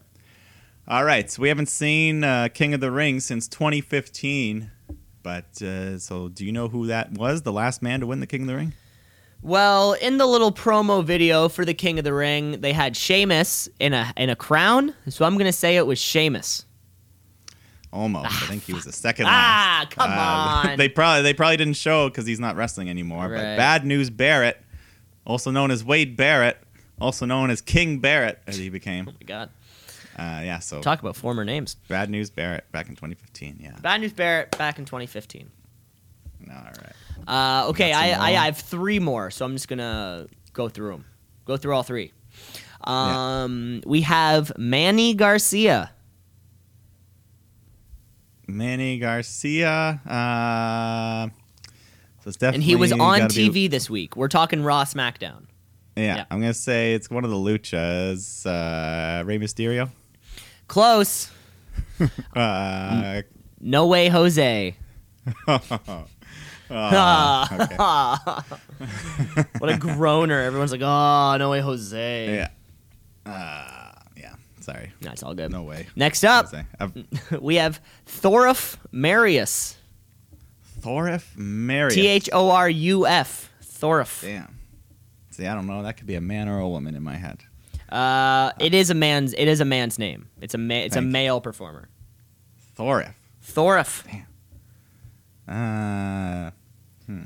All right. So we haven't seen uh, King of the Ring since 2015, but uh, so do you know who that was? The last man to win the King of the Ring? Well, in the little promo video for the King of the Ring, they had Sheamus in a in a crown, so I'm gonna say it was Sheamus. Almost. I think he was the second last. Ah, come Uh, on. They probably they probably didn't show because he's not wrestling anymore. But Bad News Barrett, also known as Wade Barrett, also known as King Barrett, as he became. Oh my God! Uh, yeah. So Talk about former names. Bad News Barrett back in 2015. Yeah. Bad News Barrett back in 2015. All right. Uh, okay, got I, I have three more, so I'm just gonna go through them. Go through all three. Um, We have Manny Garcia. Manny Garcia. Uh, so it's definitely and he was on TV be- this week. We're talking Raw SmackDown. yeah, Yeah. I'm gonna say it's one of the luchas. Uh, Rey Mysterio. Close. Uh, No way, Jose. uh, what a groaner! Everyone's like, "Oh, no way, Jose." Yeah. Uh, yeah. Sorry. That's all good. No way. Next up, we have Thoruf Marius. Thorif Marius. T H O R U F. Thoruf. Damn. See, I don't know. That could be a man or a woman in my head. Uh, it is a man's. It is a man's name. It's a ma- It's a Thank male performer. Thorif. Thoruf. Uh, hmm.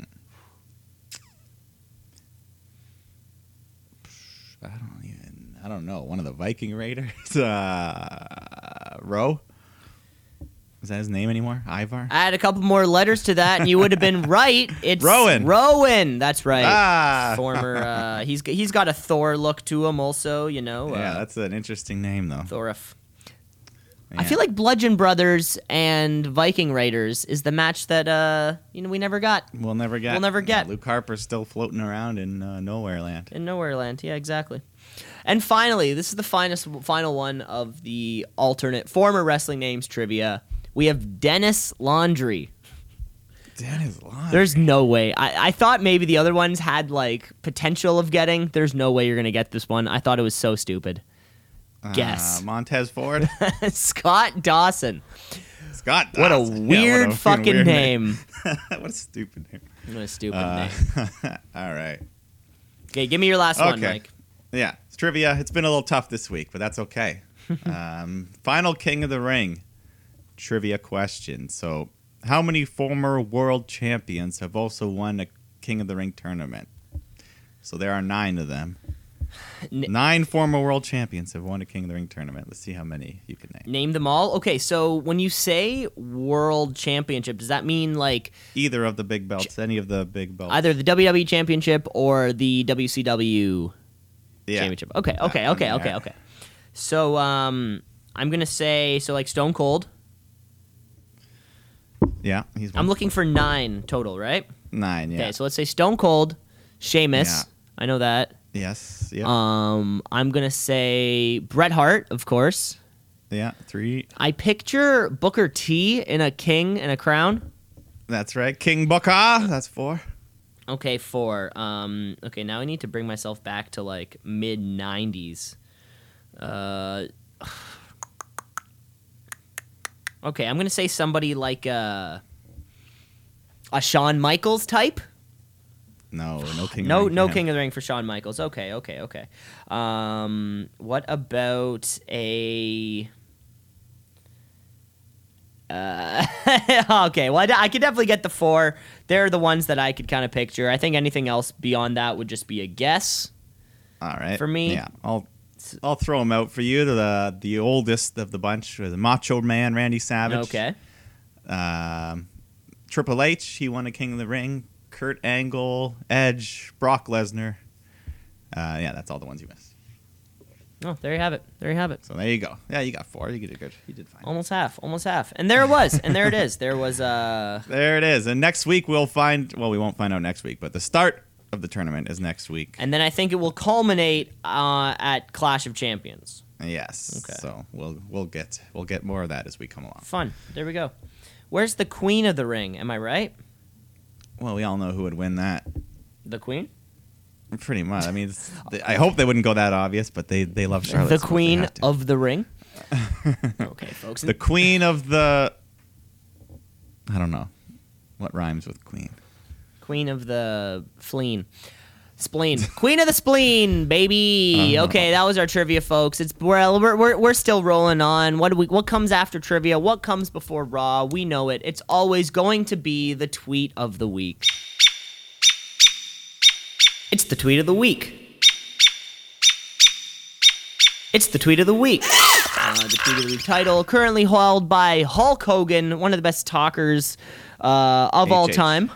I don't even. I don't know. One of the Viking Raiders. Uh, Rowe. Is that his name anymore? Ivar. I add a couple more letters to that, and you would have been right. It's Rowan. Rowan. That's right. Ah. Former. Uh, he's he's got a Thor look to him, also. You know. yeah, uh, that's an interesting name though. Thorif. I feel like Bludgeon Brothers and Viking Raiders is the match that uh you know we never got we'll never get. we'll never yeah, get. Luke Harper's still floating around in uh, nowhere land. in Nowhere Land. Yeah, exactly. And finally, this is the finest final one of the alternate former wrestling names trivia. We have Dennis Laundry. Dennis Laundry. There's no way. I, I thought maybe the other ones had like potential of getting. There's no way you're gonna get this one. I thought it was so stupid. guess. Uh, Montez Ford. Scott Dawson. Scott. What a Dawson. Yeah, weird what a fucking weird name. what a stupid name. What a stupid Uh, name. all right. Okay, give me your last one, Mike. Yeah, it's trivia. It's been a little tough this week, but that's okay. um, final King of the Ring trivia question. So, how many former world champions have also won a King of the Ring tournament? So there are nine of them. Nine former world champions have won a King of the Ring tournament. Let's see how many you can name. Name them all. Okay, so when you say world championship, does that mean like Either of the big belts, any of the big belts. either the WWE championship or the WCW yeah. championship? Okay, okay, okay, okay, okay. So um, I'm gonna say so like Stone Cold. Yeah, he's I'm looking for nine total, right? nine. Yeah. Okay, so let's say Stone Cold, Sheamus. Yeah. I know that. yes. Yeah. Um, I'm gonna say Bret Hart, of course. yeah. Three. I picture Booker T in a king and a crown. That's right. King Booker. That's four. Okay, four. Um, okay, now I need to bring myself back to like mid '90s. Uh, okay, I'm gonna say somebody like uh, a Shawn Michaels type. No, no King. of No, the Ring no. King of the Ring for Shawn Michaels. Okay, okay, okay. Um, what about a? Uh, okay, well, I could definitely get the four. They're the ones that I could kind of picture. I think anything else beyond that would just be a guess. All right. For me- yeah, I'll I'll throw them out for you. The the oldest of the bunch was the Macho Man Randy Savage. Okay. Um, Triple H, he won a King of the Ring. Kurt Angle, Edge, Brock Lesnar. Uh, yeah, that's all the ones you missed. Oh, there you have it. There you have it. So there you go. Yeah, you got four. You did good. You did fine. Almost half. Almost half. And there it was. and there it is. There was uh There it is. And next week we'll find. Well, we won't find out next week, but the start of the tournament is next week. and then I think it will culminate uh, at Clash of Champions. yes. Okay. So we'll we'll get we'll get more of that as we come along. Fun. There we go. Where's the Queen of the Ring? Am I right? Well, we all know who would win that. The Queen? Pretty much. I mean, I hope they wouldn't go that obvious, but they they love Charlotte. the so Queen of the Ring. okay, folks. the queen of the. I don't know, what rhymes with queen. Queen of the Fleen. Spleen. Queen of the Spleen, baby. Uh-huh. Okay, that was our trivia, folks. It's we're, we're, we're, we're still rolling on. What do we what comes after trivia? What comes before Raw? We know it. It's always going to be the tweet of the week. It's the tweet of the week. It's the tweet of the week. Uh, the tweet of the week title currently held by Hulk Hogan, one of the best talkers uh, of all time.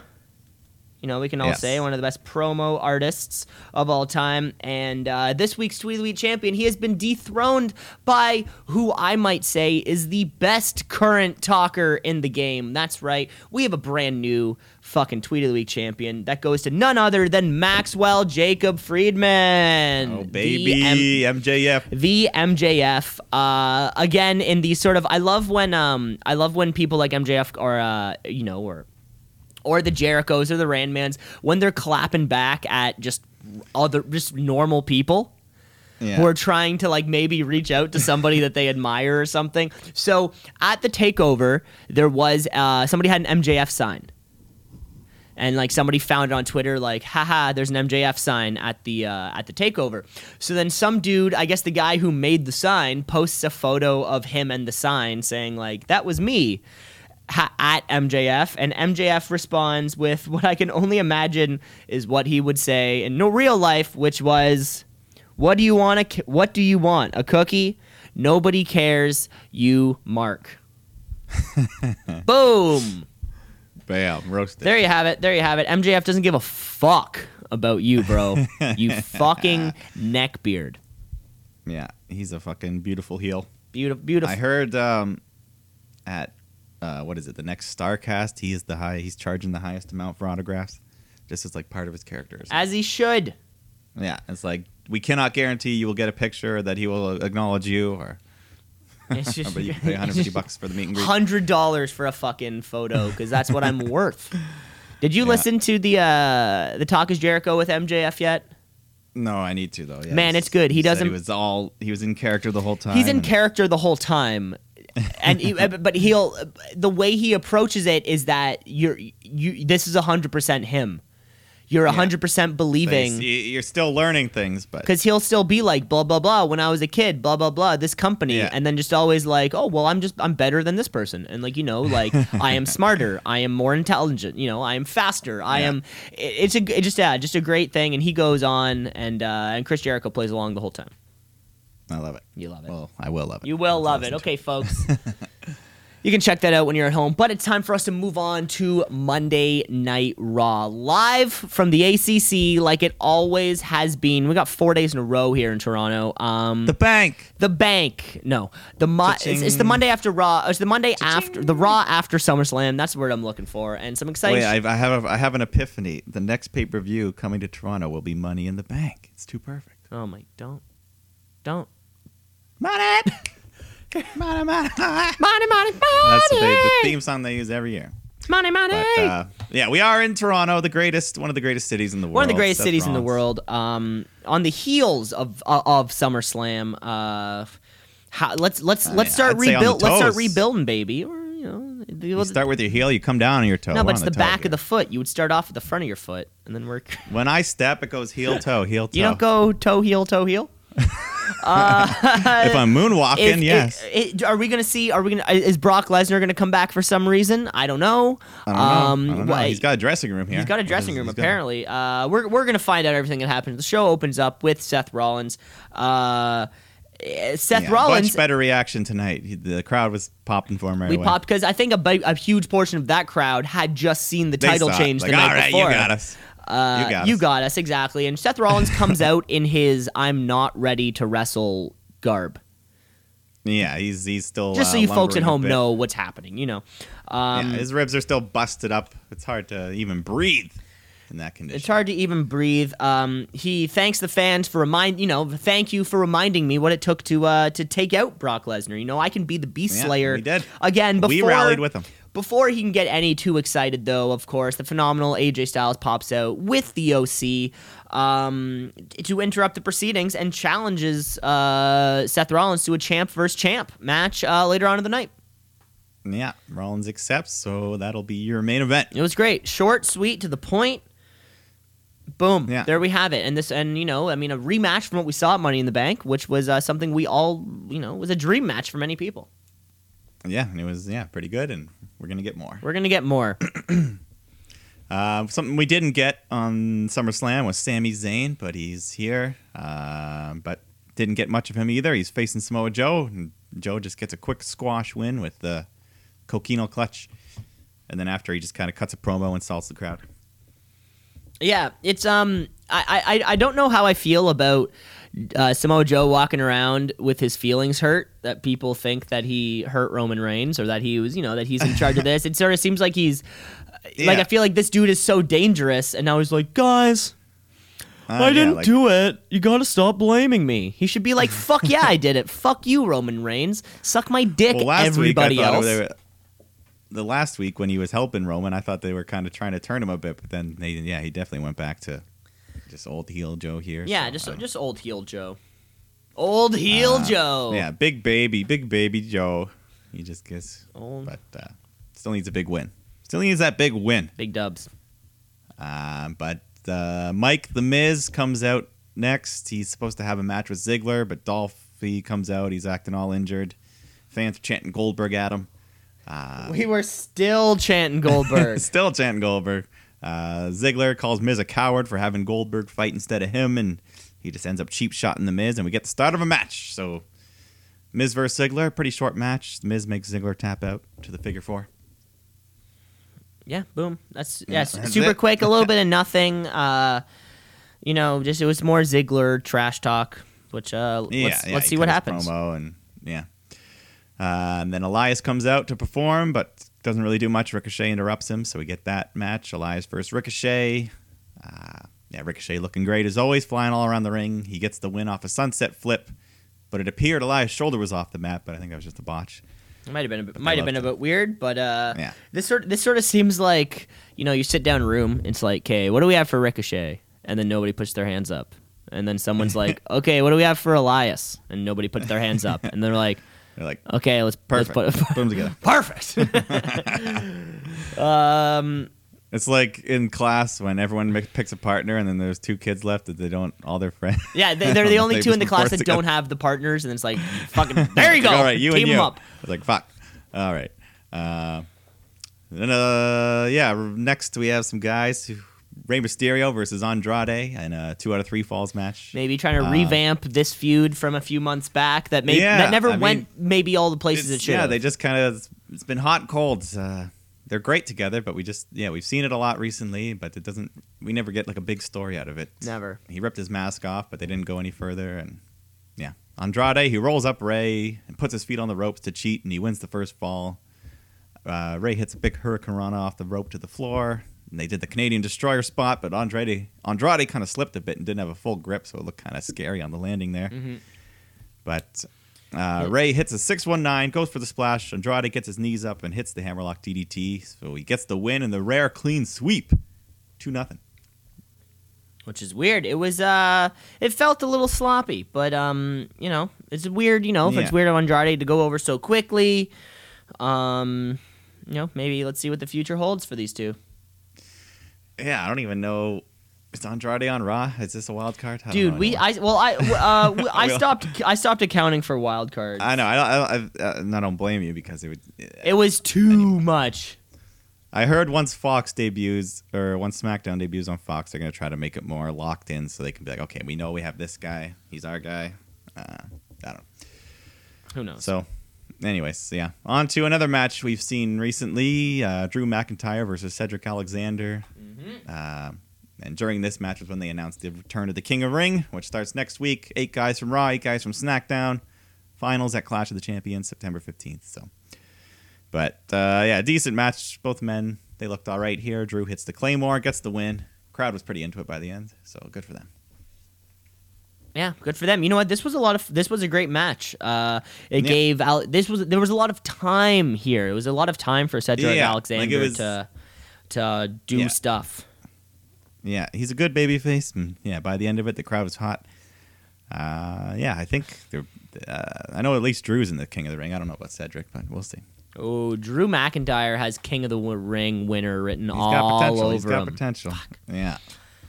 You know, we can all Yes. say one of the best promo artists of all time. And uh, this week's Tweet of the Week champion, he has been dethroned by who I might say is the best current talker in the game. That's right. We have a brand new fucking Tweet of the Week champion that goes to none other than Maxwell Jacob Friedman. Oh the baby, M- MJF. the MJF uh, again in the sort of I love when um I love when people like MJF are, uh you know or or the Jerichos or the Randmans when they're clapping back at just other just normal people Yeah. who are trying to like maybe reach out to somebody that they admire or something. So at the takeover, there was uh, somebody had an MJF sign. And like somebody found it on Twitter, like, haha, there's an MJF sign at the uh, at the takeover. So then some dude, I guess the guy who made the sign, posts a photo of him and the sign, saying like, that was me ha- at MJF, and MJF responds with what I can only imagine is what he would say in no real life, which was, "What do you want? A, what do you want? A cookie? Nobody cares. You mark." Boom. Bam, roasted. There you have it. There you have it. MJF doesn't give a fuck about you, bro. you fucking neckbeard. Yeah, he's a fucking beautiful heel. Beautiful, beautiful. I heard um, at uh, what is it? The next Starcast, he is the high. He's charging the highest amount for autographs, just as like part of his characters. As he should. yeah, it's like we cannot guarantee you will get a picture that he will acknowledge you, or It's just, but you can pay 150 bucks for the meet and greet. hundred dollars for a fucking photo because that's what I'm worth. Did you Yeah. listen to the uh, the Talk is Jericho with MJF yet? No, I need to though. Yeah, Man, it's good. He said doesn't- He was all. He was in character the whole time. He's in character the whole time, and he, but he'll the way he approaches it is that you're you. This is hundred percent him. you're 100% They believing you're still learning things, but because he'll still be like blah blah blah when i was a kid blah blah blah this company Yeah. and then just always like oh well i'm just i'm better than this person and like you know like i am smarter i am more intelligent you know i am faster i Yeah. am it- it's a it just yeah just a great thing and he goes on and uh and chris jericho plays along the whole time I love it. you love it Well, I will love it. you will love it. Okay, folks. you can check that out when you're at home. But it's time for us to move on to Monday Night Raw. Live from the ACC, like it always has been. We got four days in a row here in Toronto. Um, The bank. the bank. No, the mo- it's, it's the Monday after Raw. It's the Monday after the Raw after SummerSlam. That's the word I'm looking for. And some exciting. yeah, I, I have a, I have an epiphany. The next pay per view coming to Toronto will be Money in the Bank. It's too perfect. oh my! Don't, don't. Money, money, money. Money, money, money. That's the, the theme song they use every year. Money, money. But uh, yeah, we are in Toronto, the greatest, one of the greatest cities in the world. one of the greatest Seth cities in the world. Um, on the heels of uh, of SummerSlam, uh, how, let's let's let's start I'd say on the rebuild. Let's start rebuilding, baby. Or you know, You start with your heel, you come down on your toe. no, but it's on the, back here. of the foot. You would start off at the front of your foot and then work. When I step, it goes heel toe, heel toe. You don't go toe heel toe heel. if I'm moonwalking, If- yes. if- i- are we gonna see? Are we gonna? Is Brock Lesnar gonna come back for some reason? I don't know. I don't know. Um, I don't know. why- He's got a dressing room here. He's got a dressing room he's apparently. Uh, we're we're gonna find out everything that happens. The show opens up with Seth Rollins. Uh, Seth Yeah, Rollins. Much better reaction tonight. The crowd was popping for him right we away. popped because I think a, a huge portion of that crowd had just seen the They title change Like, the night All right, before. you got us. Uh, You got us." us exactly. And Seth Rollins comes out in his "I'm not ready to wrestle" garb, Yeah, he's he's still just so uh, you folks at home know what's happening. You know, um, yeah, his ribs are still busted up. It's hard to even breathe in that condition. It's hard to even breathe. Um, he thanks the fans for remind you know thank you for reminding me what it took to uh, to take out Brock Lesnar. You know I can be the Beast Yeah, Slayer again. Before We rallied with him. Before he can get any too excited, though, of course, the phenomenal AJ Styles pops out with the OC um, to interrupt the proceedings and challenges uh, Seth Rollins to a champ versus champ match uh, later on in the night. Yeah, Rollins accepts, so that'll be your main event. It was great, short, sweet, to the point. Boom. Yeah. There we have it. And this, and you know, I mean, a rematch from what we saw at Money in the Bank, which was uh, something we all, you know, was a dream match for many people. Yeah, and it was yeah pretty good, and we're gonna get more. We're gonna get more. Uh, something we didn't get on SummerSlam was Sami Zayn, but he's here. Uh, but didn't get much of him either. He's facing Samoa Joe, and Joe just gets a quick squash win with the Coquina clutch. And then after, he just kind of cuts a promo and insults the crowd. yeah, it's um, I, I, I don't know how I feel about uh, Samoa Joe walking around with his feelings hurt. That people think that he hurt Roman Reigns or that he was, you know, that he's in charge of this. It sort of seems like he's. Like I feel like this dude is so dangerous, and now he's like, guys, Uh, I didn't like- do it. You gotta stop blaming me. He should be like, "Fuck yeah, I did it. Fuck you, Roman Reigns. Suck my dick, Well, everybody else." were- the last week when he was helping Roman, I thought they were kind of trying to turn him a bit, but then they, yeah, he definitely went back to just old heel Joe here. yeah, so, just just old heel Joe. Old heel uh, Joe. Yeah, big baby, big baby Joe. He just gets, Old but uh, still needs a big win. Still needs that big win. big dubs. Uh, but uh, Mike the Miz comes out next. He's supposed to have a match with Ziggler, but Dolph he comes out. He's acting all injured. Fans are chanting Goldberg at him. Uh, We were still chanting Goldberg. Still chanting Goldberg. Uh, Ziggler calls Miz a coward for having Goldberg fight instead of him, and he just ends up cheap shotting the Miz, and we get the start of a match. So, Miz versus Ziggler, pretty short match. Miz makes Ziggler tap out to the figure four. yeah, boom. That's Yeah, that's super it. quick. A little bit of nothing. Uh, you know, just it was more Ziggler trash talk. Which uh, Yeah, let's yeah, let's see what happens. Promo and yeah, uh, and then Elias comes out to perform, but doesn't really do much. Ricochet interrupts him, so we get that match. Elias versus Ricochet. Uh, yeah, Ricochet looking great as always, flying all around the ring. He gets the win off a sunset flip, but it appeared Elias' shoulder was off the mat, but I think that was just a botch. It might have been a bit, might have been a bit weird, but uh, Yeah. this sort this sort of seems like you know you sit down room. It's like, okay, what do we have for Ricochet? And then nobody puts their hands up. And then someone's like, okay, what do we have for Elias? And nobody puts their hands up. And they're like, They're like, okay, let's perfect. Let's Put put, them together. perfect. um, It's like in class when everyone picks a partner and then there's two kids left that they don't all their friends. Yeah, they, they're the only two in the class that together. don't have the partners, and it's like, fucking, there you go. All right, you Team and you. them up. I was like, fuck. All right. Uh, then, uh, yeah. Next we have some guys. Who, Rey Mysterio versus Andrade in a two out of three falls match. Maybe trying to Uh, revamp this feud from a few months back that may Yeah, that never I went mean, maybe all the places it should. yeah, they just kind of. It's been hot and cold. Uh, they're great together, but we just yeah we've seen it a lot recently, but it doesn't. We never get like a big story out of it. never. He ripped his mask off, but they didn't go any further. And yeah, Andrade he rolls up Rey and puts his feet on the ropes to cheat, and he wins the first fall. Uh, Rey hits a big hurricanrana off the rope to the floor. And they did the Canadian Destroyer spot, but Andrade Andrade kind of slipped a bit and didn't have a full grip, so it looked kind of scary on the landing there. Mhm. But uh, Rey hits a 619, goes for the splash. Andrade gets his knees up and hits the hammerlock DDT, so he gets the win and the rare clean sweep. 2 nothing. which is weird. It was uh it felt a little sloppy, but um, you know, it's weird, you know, if it's weird of Andrade to go over so quickly. Um, you know, maybe let's see what the future holds for these two. Yeah, I don't even know. Is Andrade on Raw? Is this a wild card? I Dude, we. I well I uh we- I stopped I stopped accounting for wild cards. I know. I don't. I don't, I, uh, I don't blame you because it would. it was too much. I heard once Fox debuts or once SmackDown debuts on Fox, they're gonna try to make it more locked in, so they can be like, okay, we know we have this guy. He's our guy. Uh, I don't. know. Who knows? So, anyways, yeah. On to another match we've seen recently: uh, Drew McIntyre versus Cedric Alexander. Uh, and during this match was when they announced the return of the King of Ring, which starts next week. Eight guys from Raw, eight guys from SmackDown. Finals at Clash of the Champions, September fifteenth. So, but uh, yeah, decent match. Both men they looked all right here. Drew hits the Claymore, gets the win. Crowd was pretty into it by the end, so good for them. Yeah, good for them. You know what? This was a lot of this was a great match. Uh, it Yeah. gave Al- this was there was a lot of time here. It was a lot of time for Cedric Yeah, like Alexander it was- to to do Yeah. stuff. Yeah, he's a good baby face. And yeah, by the end of it, the crowd was hot. Uh, yeah, I think they're, uh, I know at least Drew's in the King of the Ring. I don't know about Cedric, but we'll see. Oh, Drew McIntyre has King of the Ring winner written He's all got potential. over He's got him. potential. Yeah.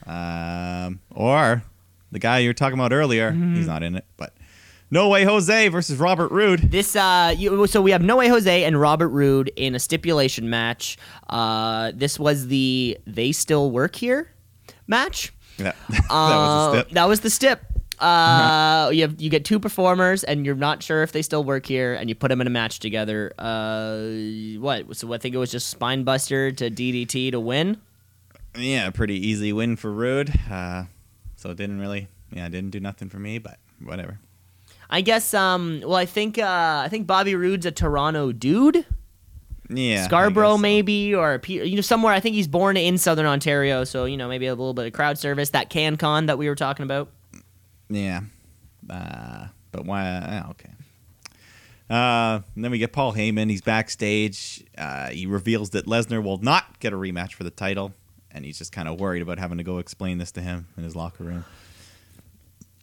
Um, or the guy you were talking about earlier, Mm-hmm. he's not in it, but No Way Jose versus Robert Roode. This uh, you, so we have No Way Jose and Robert Roode in a stipulation match. Uh, this was the they still work here match. Yeah, that Uh, was step. That was the stip. Uh, you have you get two performers, and you're not sure if they still work here, and you put them in a match together. Uh, what? So I think it was just Spinebuster to DDT to win. Yeah, pretty easy win for Roode. Uh, so it didn't really, yeah, it didn't do nothing for me, but whatever. I guess. Um. Well, I think. Uh. I think Bobby Roode's a Toronto dude. Yeah, Scarborough, so. maybe, or you know somewhere. I think he's born in Southern Ontario, so you know maybe a little bit of crowd service. That CanCon that we were talking about. Yeah. Uh, but why? Uh, okay. Uh, then we get Paul Heyman. He's backstage. Uh, he reveals that Lesnar will not get a rematch for the title, and he's just kind of worried about having to go explain this to him in his locker room.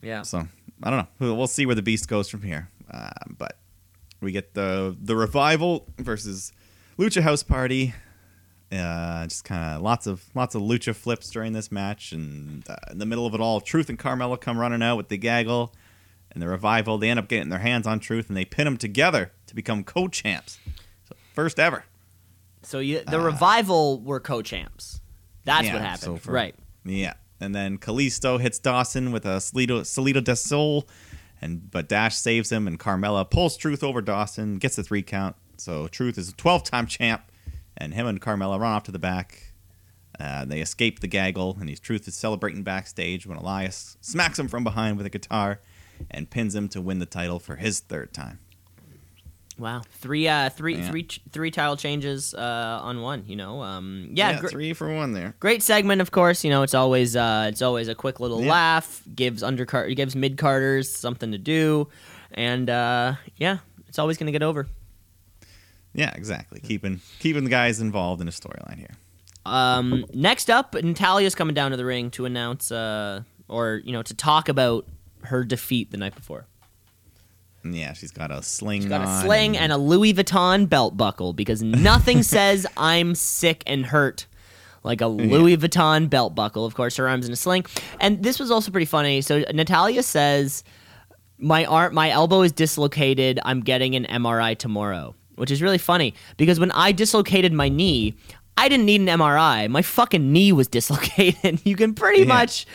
Yeah. So I don't know. We'll see where the beast goes from here. Uh, but we get the the revival versus Lucha House Party. Uh, just kind of lots of lots of lucha flips during this match, and uh, in the middle of it all, Truth and Carmella come running out with the gaggle, and the revival. They end up getting their hands on Truth, and they pin them together to become co-champs. So first ever. So you, the revival were co-champs. That's Yeah, what happened, so for- right? Yeah, and then Kalisto hits Dawson with a Salido, Salida del Sol, and but Dash saves him, and Carmella pulls Truth over Dawson, gets the three count. So Truth is a 12-time champ, and him and Carmella run off to the back. Uh, they escape the gaggle, and he's Truth is celebrating backstage when Elias smacks him from behind with a guitar and pins him to win the title for his third time. Wow, three, uh, three, Yeah. three, three title changes uh, on one. You know, um, yeah, gr- three for one there. great segment. Of course, you know it's always uh, it's always a quick little Yeah. laugh. Gives undercard, gives mid carders something to do, and uh, yeah, it's always gonna get over. Yeah, exactly. Keeping keeping the guys involved in a storyline here. Um, next up, Natalya's coming down to the ring to announce, uh, or you know, to talk about her defeat the night before. And yeah, she's got a sling. She's got a sling and a Louis Vuitton belt buckle because nothing says I'm sick and hurt like a Louis Vuitton belt buckle. Of course, her arms in a sling. And this was also pretty funny. So Natalya says, "My arm, my elbow is dislocated. I'm getting an MRI tomorrow," which is really funny because when I dislocated my knee. I didn't need an MRI. My fucking knee was dislocated. You can pretty Yeah. much,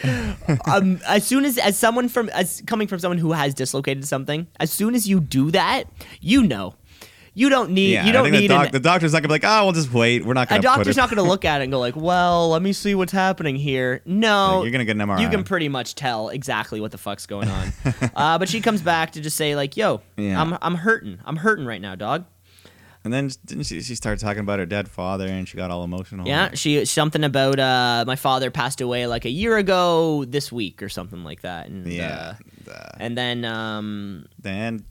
um, as soon as as someone from as coming from someone who has dislocated something, as soon as you do that, you know, you don't need Yeah, you don't I think need the, doc- an, the doctor's not gonna be like, oh, we'll just wait. We're not a gonna. doctor's put it. not going to look at it and go like, "Well, let me see what's happening here." No, you're gonna get an MRI. You can pretty much tell exactly what the fuck's going on. uh, but she comes back to just say like, "Yo, Yeah. I'm I'm hurting. I'm hurting right now, dog." And then didn't she? She started talking about her dead father, and she got all emotional. Yeah, she something about uh, my father passed away like a year ago this week or something like that. And, Yeah. uh, and, uh, and then um, then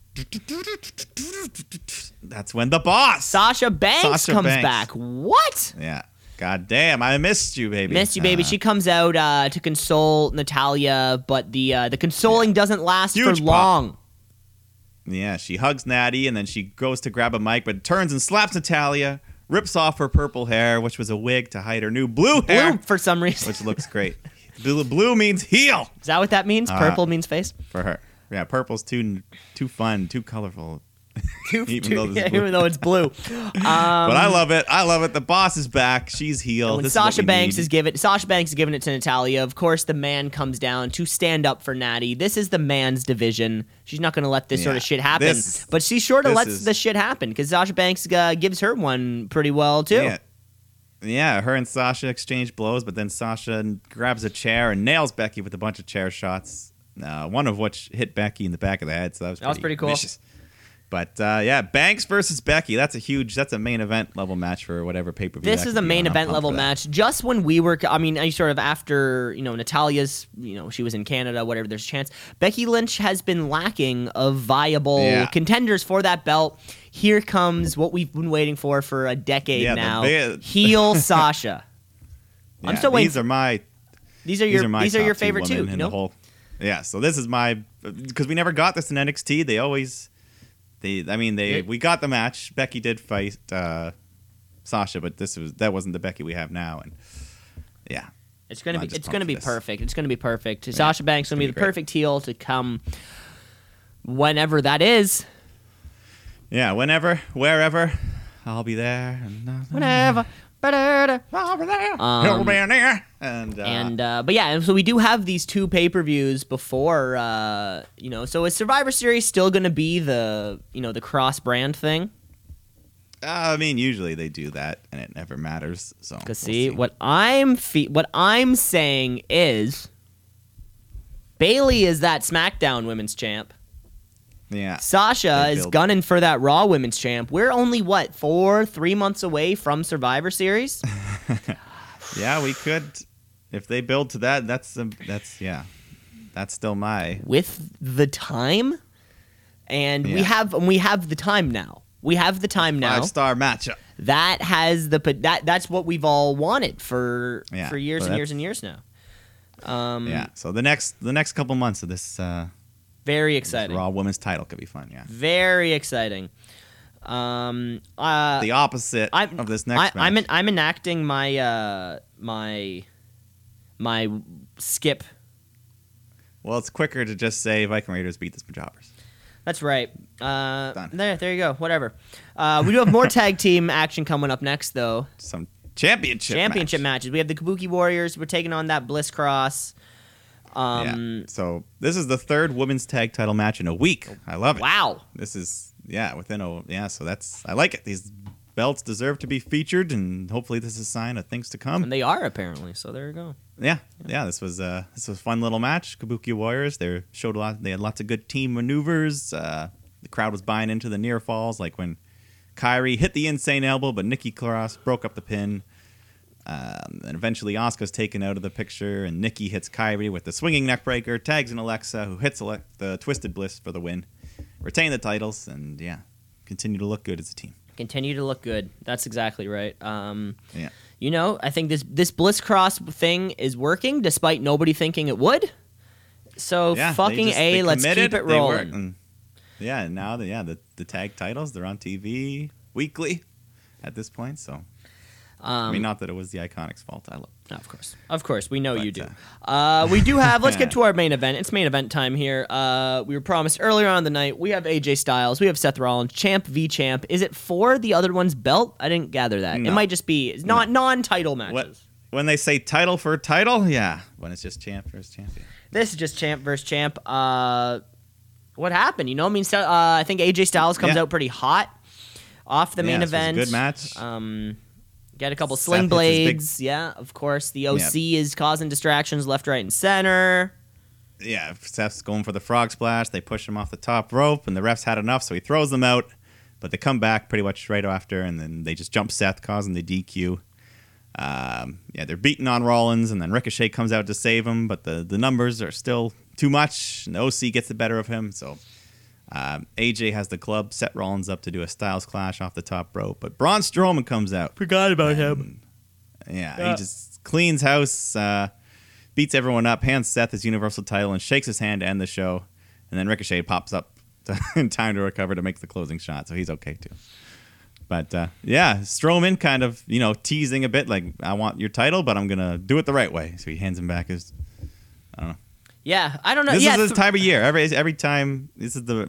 that's when the boss. Sasha Banks Sasha comes Banks. back. What? Yeah. God damn, I missed you, baby. Missed you, baby. Uh, she comes out uh, to console Natalya, but the uh, the consoling doesn't last Huge for pop. Yeah, she hugs Natty, and then she goes to grab a mic, but turns and slaps Natalya, rips off her purple hair, which was a wig to hide her new blue hair, Blue for some reason. which looks great. blue, blue means heel Is that what that means? Uh, Purple means face. for her. Yeah, purple's too too fun, too colorful. Two, Even two- though yeah, even though it's blue. Um, but I love it. I love it. The boss is back. She's healed. This Sasha Banks need. is giving Sasha Banks is giving it to Natalya. Of course, the man comes down to stand up for Natty. This is the man's division. She's not going to let this sort of shit happen. This- but she sort of this lets is- the shit happen because Sasha Banks uh, gives her one pretty well too. Yeah. Yeah, her and Sasha exchange blows, but then Sasha grabs a chair and nails Becky with a bunch of chair shots. Uh, one of which hit Becky in the back of the head, so that was That was pretty cool. vicious. But uh, yeah, Banks versus Becky. That's a huge. That's a main event level match for whatever pay per view. This is a main event level match. Just when we were, I mean, I sort of after you know Natalya's, you know, she was in Canada, whatever. There's a chance. Becky Lynch has been lacking of viable Yeah. contenders for that belt. Here comes what we've been waiting for for a decade Yeah, now. big- Heel Sasha. I'm still waiting. These are my. These are These your are my. these are your favorite women too. in You the whole. Yeah, so this is my because we never got this in NXT. They always, they. I mean, they. Yeah. We got the match. Becky did fight uh, Sasha, but this was that wasn't the Becky we have now, and yeah, it's gonna I'm be it's gonna be this. perfect. It's gonna be perfect. Sasha Banks gonna be gonna the be great. perfect heel to come whenever that is. yeah. Whenever, wherever, I'll be there. Whenever. Be there. Um, there. And, uh, and uh, but yeah, so we do have these two pay per views before, uh, you know. So is Survivor Series still going to be the you know the cross brand thing? I mean, usually they do that, and it never matters. So we'll see, what I'm fe- what I'm saying is Bayley is that SmackDown Women's Champ. Yeah, Sasha is gunning for that Raw Women's Champ. We're only what four, three months away from Survivor Series. yeah, we could if they build to that. That's um, that's yeah, that's still my with the time and we have we have the time now we have the time now five star matchup. that has the that that's what we've all wanted for Yeah, for years and years and years now um Yeah. So the next the next couple months of this uh, very exciting Raw Women's title could be fun. Yeah. very exciting um uh The opposite I'm, of this next I, I'm match. I'm enacting my uh my my skip well, it's quicker to just say Viking Raiders beat the Jobbers. That's right. Uh, Done. there, there you go. Whatever. Uh, we do have more tag team action coming up next, though. Some championship Championship match. matches. We have the Kabuki Warriors. We're taking on that Bliss Cross. Um, yeah. So this is the third women's tag title match in a week. I love it. Wow. This is yeah within a yeah. So that's I like it. These belts deserve to be featured, and hopefully this is a sign of things to come. And they are apparently. So there you go. Yeah, yeah. This was uh, this was a fun little match. Kabuki Warriors. They showed a lot. They had lots of good team maneuvers. Uh, the crowd was buying into the near falls, like when Kairi hit the insane elbow, but Nikki Cross broke up the pin. Um, and eventually, Asuka's taken out of the picture, and Nikki hits Kairi with the swinging neckbreaker, tags in Alexa, who hits Ale- the Twisted Bliss for the win, retain the titles, and yeah, continue to look good as a team. Continue to look good. That's exactly right. Um, Yeah. you know, I think this this Bliss Cross thing is working, despite nobody thinking it would. So yeah, fucking just- a, let's keep it rolling. and yeah, now the yeah the, the tag titles they're on TV weekly at this point. So I mean, not that it was the Iconics' fault. I love. No, of course, of course, we know you do. Uh, we do have. Let's get to our main event. It's main event time here. Uh, we were promised earlier on in the night. We have AJ Styles. We have Seth Rollins. Champ v Champ. Is it for the other one's belt? I didn't gather that. It might just be not non-title matches. What when they say title for title? Yeah, when it's just champ versus champion. This is just Champ versus Champ. Uh, what happened? You know, I mean, uh, I think AJ Styles comes Yeah. out pretty hot off the main Yeah, this was a event. good match. Um, get a couple Seth sling hits his big- blades. Yeah, of course. The OC is causing distractions left, right, and center. Yeah, Seth's going for the frog splash. They push him off the top rope, and the refs had enough, so he throws them out. But they come back pretty much right after, and then they just jump Seth, causing the DQ. Um, yeah, they're beating on Rollins, and then Ricochet comes out to save him, but the, the numbers are still too much, and the OC gets the better of him. So um, AJ has the club, set Rollins up to do a Styles clash off the top rope, but Braun Strowman comes out. Forgot about him. Yeah, Yeah. he just cleans house, uh, beats everyone up, hands Seth his Universal title, and shakes his hand to end the show. And then Ricochet pops up to, in time to recover to make the closing shot, so he's okay too. But uh, yeah, Strowman kind of you know teasing a bit like I want your title, but I'm gonna do it the right way. So he hands him back his. I don't know. Yeah, I don't know. This yeah, is the th- time of year. Every every time this is the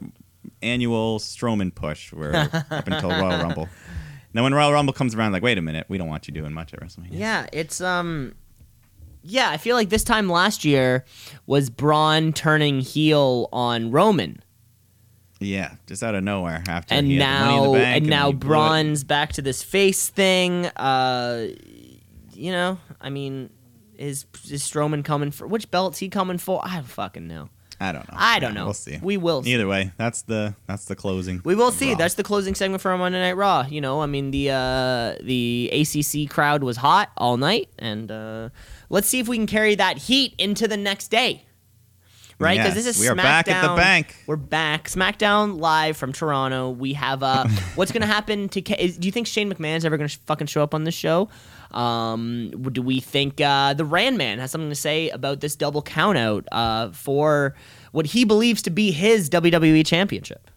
annual Strowman push. We're up until Royal Rumble. Now when Royal Rumble comes around, like wait a minute, we don't want you doing much at WrestleMania. Yeah, it's um yeah, I feel like this time last year was Braun turning heel on Roman. Yeah, just out of nowhere after And he had the money in now the bank and then now he blew it. Braun's back to this face thing. Uh you know, I mean is is Strowman coming for which belt's he coming for? I don't fucking know. I don't know. I don't know. We'll see. We will. Either way, that's the that's the closing. We will see. Raw. That's the closing segment for Monday Night Raw. You know, I mean the uh, the ACC crowd was hot all night, and uh, let's see if we can carry that heat into the next day. Right, because Yes, this is we are back at the bank. We're back, SmackDown live from Toronto. We have uh, what's going to happen to? Ke- is, do you think Shane McMahon's ever going to sh- fucking show up on this show? Um, do we think uh, the Rand Man has something to say about this double countout uh, for what he believes to be his WWE Championship?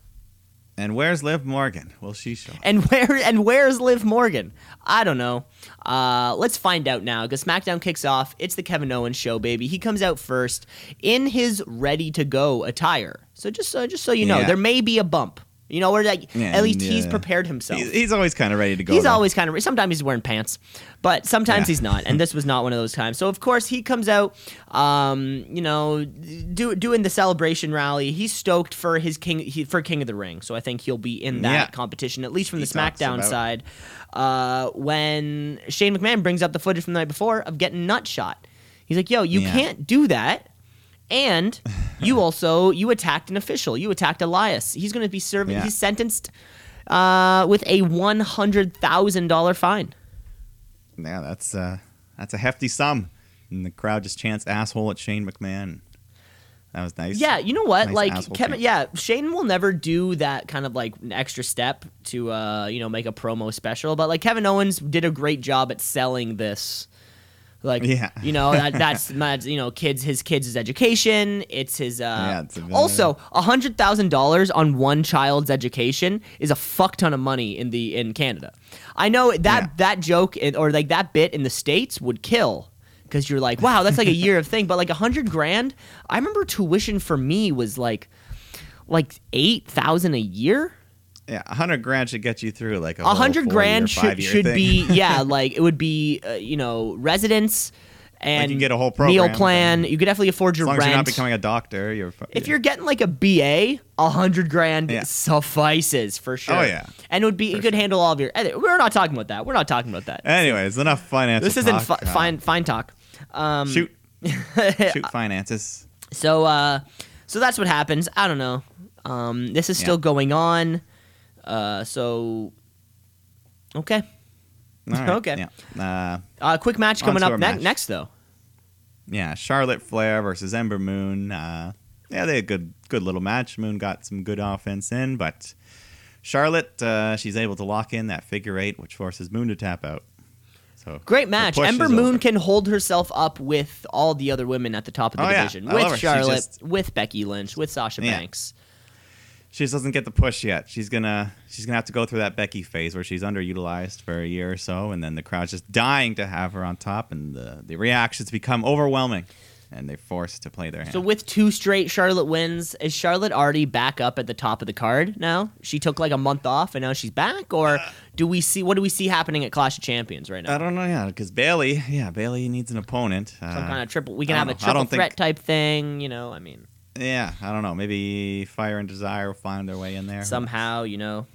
And where's Liv Morgan? Will she show? And where and where's Liv Morgan? I don't know. Uh, let's find out now because SmackDown kicks off. It's the Kevin Owens show, baby. He comes out first in his ready to go attire. So just uh, just so you know, Yeah. there may be a bump. You know, where like Yeah, at least and, he's prepared himself. He's, always kind of ready to go. He's though. always kind of. Sometimes he's wearing pants, but sometimes Yeah. he's not. And this was not one of those times. So of course he comes out, um, you know, do, doing the celebration rally. He's stoked for his king he, for King of the Ring. So I think he'll be in that Yeah. competition at least from He the SmackDown side. Uh, when Shane McMahon brings up the footage from the night before of getting nut shot, he's like, "Yo, you Yeah. can't do that." And you also you attacked an official. You attacked Elias. He's going to be serving. Yeah. He's sentenced uh, with a one hundred thousand dollar fine. Yeah, that's uh, that's a hefty sum. And the crowd just chants asshole at Shane McMahon. That was nice. Yeah, you know what? Nice like Kevin, yeah, Shane will never do that kind of like extra step to uh, you know make a promo special, but like Kevin Owens did a great job at selling this. Like, Yeah. you know, that, that's, that's you know, kids, his kids' education. It's his. Uh, Yeah, it's a- also, a hundred thousand dollars on one child's education is a fuck ton of money in the in Canada. I know that Yeah. that joke or like that bit in the states would kill because you're like, wow, that's like a year of thing. But like a hundred grand, I remember tuition for me was like like eight thousand a year. Yeah, a hundred grand should get you through like a hundred whole hundred four-year, grand should should thing. be yeah, like it would be uh, you know residence and you get a whole meal plan. You could definitely afford As your long rent. as you're not becoming a doctor, you're. if yeah. you're getting like a BA, a hundred grand Yeah. suffices for sure. Oh, yeah. and it would be you could handle all of your. We're not talking about that. We're not talking about that. Anyways, enough financial. this isn't talk. fi- Uh, fine fine talk. Um, Shoot, shoot finances. So uh so that's what happens. I don't know. Um this is still Yeah. going on. Uh so okay. Right, Okay. Yeah. Uh, Uh quick match coming up ne- next though. yeah, Charlotte Flair versus Ember Moon. Uh, yeah, they had a good, good little match. Moon got some good offense in, but Charlotte, uh, she's able to lock in that figure eight, which forces Moon to tap out. So Great match. Ember Moon over. can hold herself up with all the other women at the top of the Oh, division. Love With Charlotte, just- with Becky Lynch, with Sasha Yeah. Banks. She just doesn't get the push yet. She's gonna she's gonna have to go through that Becky phase where she's underutilized for a year or so, and then the crowd's just dying to have her on top, and the the reactions become overwhelming, and they're forced to play their hand. So with two straight Charlotte wins, is Charlotte already back up at the top of the card now? She took like a month off and now she's back, or do we see what do we see happening at Clash of Champions right now? I don't know, yeah, because Bayley, yeah, Bayley needs an opponent. Uh, Some kind of triple. We can have a know. Triple don't think- threat type thing, you know. I mean, yeah, I don't know. Maybe Fire and Desire will find their way in there somehow, you know.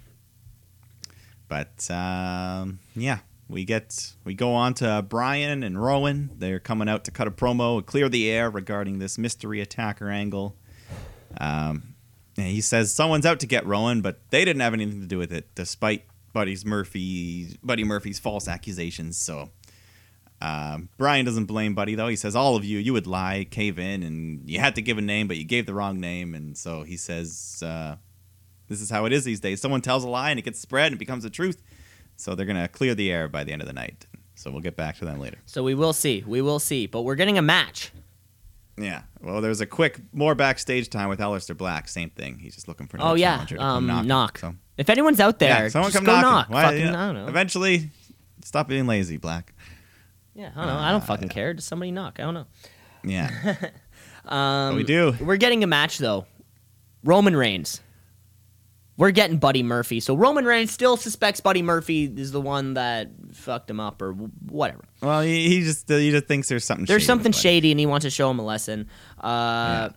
But um, yeah, we get we go on to Bryan and Rowan. They're coming out to cut a promo, clear the air regarding this mystery attacker angle. Um, and he says someone's out to get Rowan, but they didn't have anything to do with it, despite Buddy's Murphy Buddy Murphy's false accusations. So. Um, Bryan doesn't blame Buddy though. He says all of you, you would lie, cave in, and you had to give a name, but you gave the wrong name. And so he says, uh, this is how it is these days. Someone tells a lie and it gets spread and it becomes the truth. So they're gonna clear the air by the end of the night. So we'll get back to them later. So we will see. We will see. But we're getting a match. Yeah. Well, there's a quick more backstage time with Aleister Black. Same thing. He's just looking for. Another Oh yeah, challenger to come um, knock. knock. So, If anyone's out there, yeah, someone just come go knock. Why- Fucking, yeah. I don't know. Eventually, stop being lazy, Black. Yeah, I don't know. I don't Uh, fucking care. Does somebody knock. I don't know. Yeah. Um, we do. We're getting a match though. Roman Reigns. We're getting Buddy Murphy. So Roman Reigns still suspects Buddy Murphy is the one that fucked him up or whatever. well, he, he just he just thinks there's something. There's shady something shady and he wants to show him a lesson. Uh,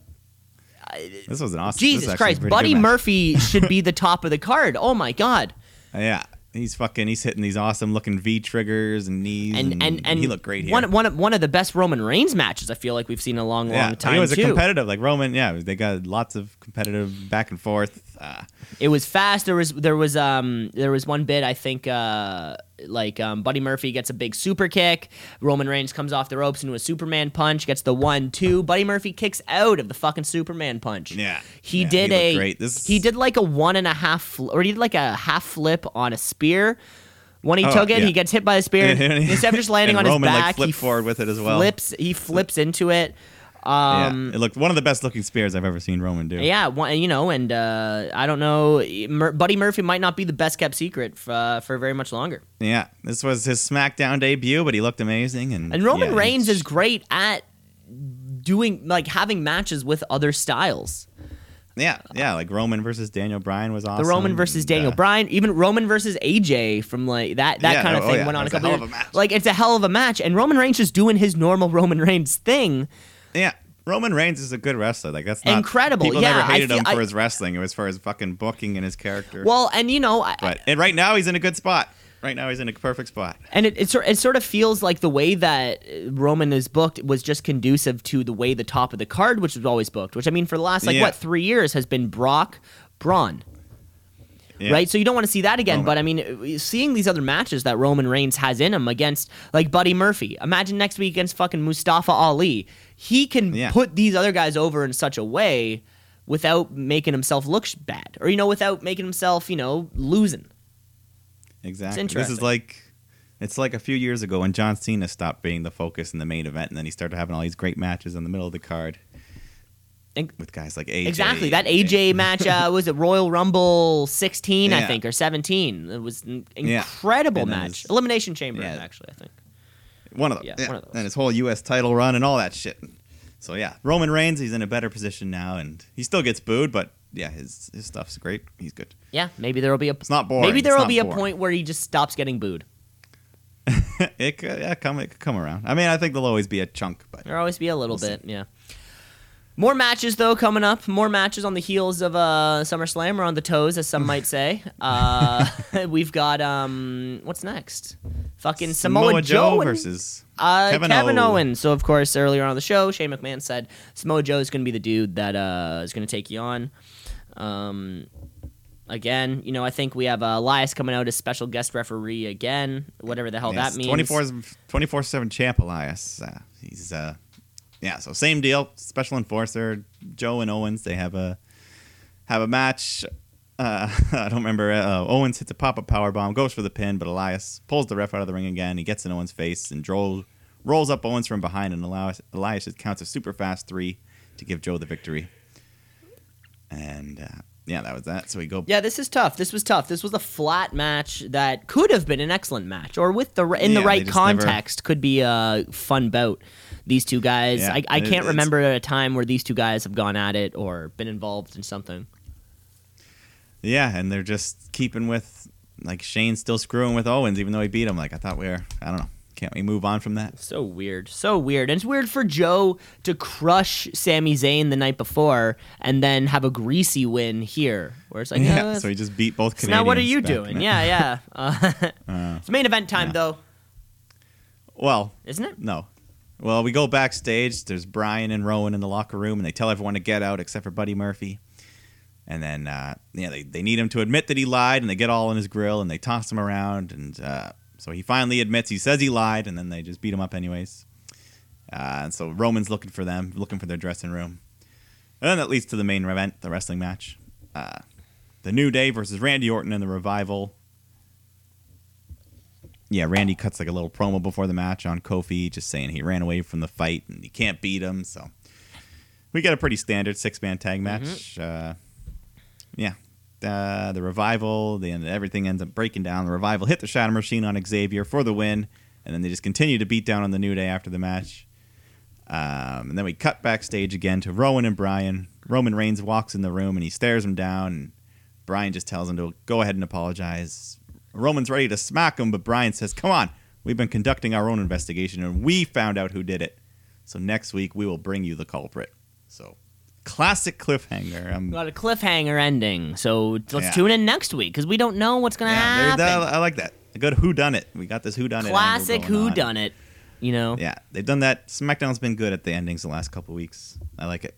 This was an awesome. Jesus was Christ, Buddy. Murphy should be the top of the card. Oh my god. Yeah. He's fucking. He's hitting these awesome looking V triggers and knees, And and and he looked great here. One one of, one of the best Roman Reigns matches I feel like we've seen in a long long yeah, time he was too. a competitive like Roman. Yeah, they got lots of competitive back and forth. Uh, It was fast. There was there was um there was one bit I think uh like um, Buddy Murphy gets a big super kick. Roman Reigns comes off the ropes into a Superman punch, gets the one two. Buddy Murphy kicks out of the fucking Superman punch. Yeah. he Yeah, did he a great. This- he did like a one and a half or he did like a half flip on a spear. When he Oh, took it, yeah. he gets hit by the spear. Instead of just landing And on Roman, his back, flipped he forward with it as well. Flips he flips into it. Um, yeah, it looked one of the best looking spears I've ever seen Roman do. yeah, one, you know, and uh, I don't know. Mur- Buddy Murphy might not be the best kept secret f- uh, for very much longer. Yeah, this was his SmackDown debut, but he looked amazing. And And Roman yeah, Reigns is great at doing like having matches with other styles. yeah, yeah, like Roman versus Daniel Bryan was awesome. The Roman versus Daniel uh, Bryan, even Roman versus AJ from like that that Yeah, kind of oh, thing yeah, went on a a couple hell of a match. Like it's a hell of a match, and Roman Reigns just doing his normal Roman Reigns thing. Yeah, Roman Reigns is a good wrestler. Like that's not Incredible. People Yeah, never I hated feel- him for I- his wrestling. It was for his fucking booking and his character. Well, and you know, I, but and right now he's in a good spot. Right now he's in a perfect spot. And it, it, sort, it sort of feels like the way that Roman is booked was just conducive to the way the top of the card, which was always booked, which I mean, for the last, like, Yeah. what, three years has been Brock, Braun, Yeah. right? So you don't want to see that again. Roman. But I mean, seeing these other matches that Roman Reigns has in him against, like, Buddy Murphy. Imagine next week against fucking Mustafa Ali. He can Yeah. put these other guys over in such a way without making himself look bad or, you know, without making himself, you know, losing. Exactly. This is like it's like a few years ago when John Cena stopped being the focus in the main event, and then he started having all these great matches in the middle of the card And- with guys like AJ. Exactly. That AJ match uh, was it Royal Rumble 16, I think, or 17. It was an incredible then match. Elimination Chamber, Yeah. actually, I think. One of them. Yeah, Yeah, one of those. And his whole U.S. title run and all that shit. So yeah, Roman Reigns, he's in a better position now, and he still gets booed, but yeah, his his stuff's great. He's good. Yeah, maybe there will be a. It's not boring. Maybe there'll not be a point where he just stops getting booed. it could yeah come it could come around. I mean, I think there'll always be a chunk, but There'll always be a little We'll see. bit, yeah. More matches though coming up. More matches on the heels of uh, SummerSlam or on the toes, as some might say. Uh, we've got um, what's next? Fucking Samoa, Joe and- versus Uh, Kevin Kevin, O. Owens. So of course, earlier on the show, Shane McMahon said Samoa Joe is going to be the dude that uh, is going to take you on. Um, again, you know, I think we have uh, Elias coming out as special guest referee again, whatever the hell that means. 24 7 champ Elias. Uh, he's uh yeah, so same deal. Special enforcer Joe and Owens. They have a have a match. Uh, I don't remember. Uh, Owens hits a pop up power bomb, goes for the pin, but Elias pulls the ref out of the ring again. He gets in Owens' face and Joe rolls up Owens from behind, and Elias, Elias just counts a super fast three to give Joe the victory. And uh, yeah, that was that. So we go. Yeah, this is tough. This was tough. This was a flat match that could have been an excellent match, or with the in the right just never- context, could be a fun bout. These two guys, Yeah, I, I can't remember a time where these two guys have gone at it or been involved in something. Yeah, and they're just keeping with like Shane still screwing with Owens, even though he beat him. Like I thought we were. I don't know. Can't we move on from that? So weird, so weird, and it's weird for Joe to crush Sami Zayn the night before and then have a greasy win here, where it's like, Yeah. uh, so he just beat both so Canadians. now what are you doing? then. Yeah, yeah. Uh, Uh, it's main event time yeah. though, well, isn't it? no. Well, we go backstage. There's Bryan and Rowan in the locker room, and they tell everyone to get out except for Buddy Murphy. And then, uh, yeah, they, they need him to admit that he lied, and they get all in his grill, and they toss him around. And uh, so he finally admits he says he lied, and then they just beat him up anyways. Uh, and so Roman's looking for them, looking for their dressing room. And then that leads to the main event, the wrestling match. Uh, the New Day versus Randy Orton and the Revival. Yeah, Randy cuts like a little promo before the match on Kofi, just saying he ran away from the fight and he can't beat him. So we get a pretty standard six man tag match. Uh, yeah, uh, the Revival, the end, everything ends up breaking down. The Revival hit the Shatter Machine on Xavier for the win, and then they just continue to beat down on the New Day after the match. Um, and then we cut backstage again to Rowan and Bryan. Roman Reigns walks in the room and he stares him down, and Bryan just tells him to go ahead and apologize. Roman's ready to smack him, but Bryan says, Come on, we've been conducting our own investigation and we found out who did it. So next week we will bring you the culprit. So classic cliffhanger. Um, Got a cliffhanger ending, so let's Yeah. tune in next week because we don't know what's gonna yeah, happen. that- I like that. A good who done it. We got this who done it. Classic who done it. You know. Yeah, they've done that. SmackDown's been good at the endings the last couple weeks. I like it.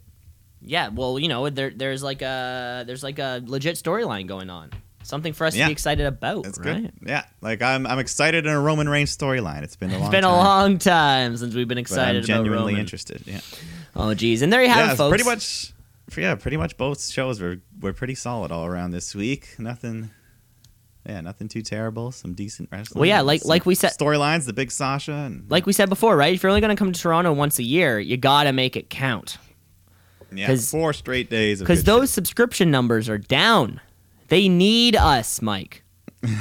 Yeah, well, you know, there, there's like a there's like a legit storyline going on. Something for us Yeah. to be excited about. It's right? good. Yeah, like I'm I'm excited in a Roman Reigns storyline. It's been a long It's been a time, long time since we've been excited I'm genuinely about Roman. interested. Yeah. Oh, geez, and there you have yeah, it, folks. pretty much. Yeah, pretty much both shows were were pretty solid all around this week. Nothing. Yeah, nothing too terrible. Some decent wrestling. Well, yeah, like- like we said- storylines. The big Sasha and Like we said before, right? If you're only gonna come to Toronto once a year, you gotta make it count. yeah, four straight days. of Because those subscription numbers are down. They need us, Mike.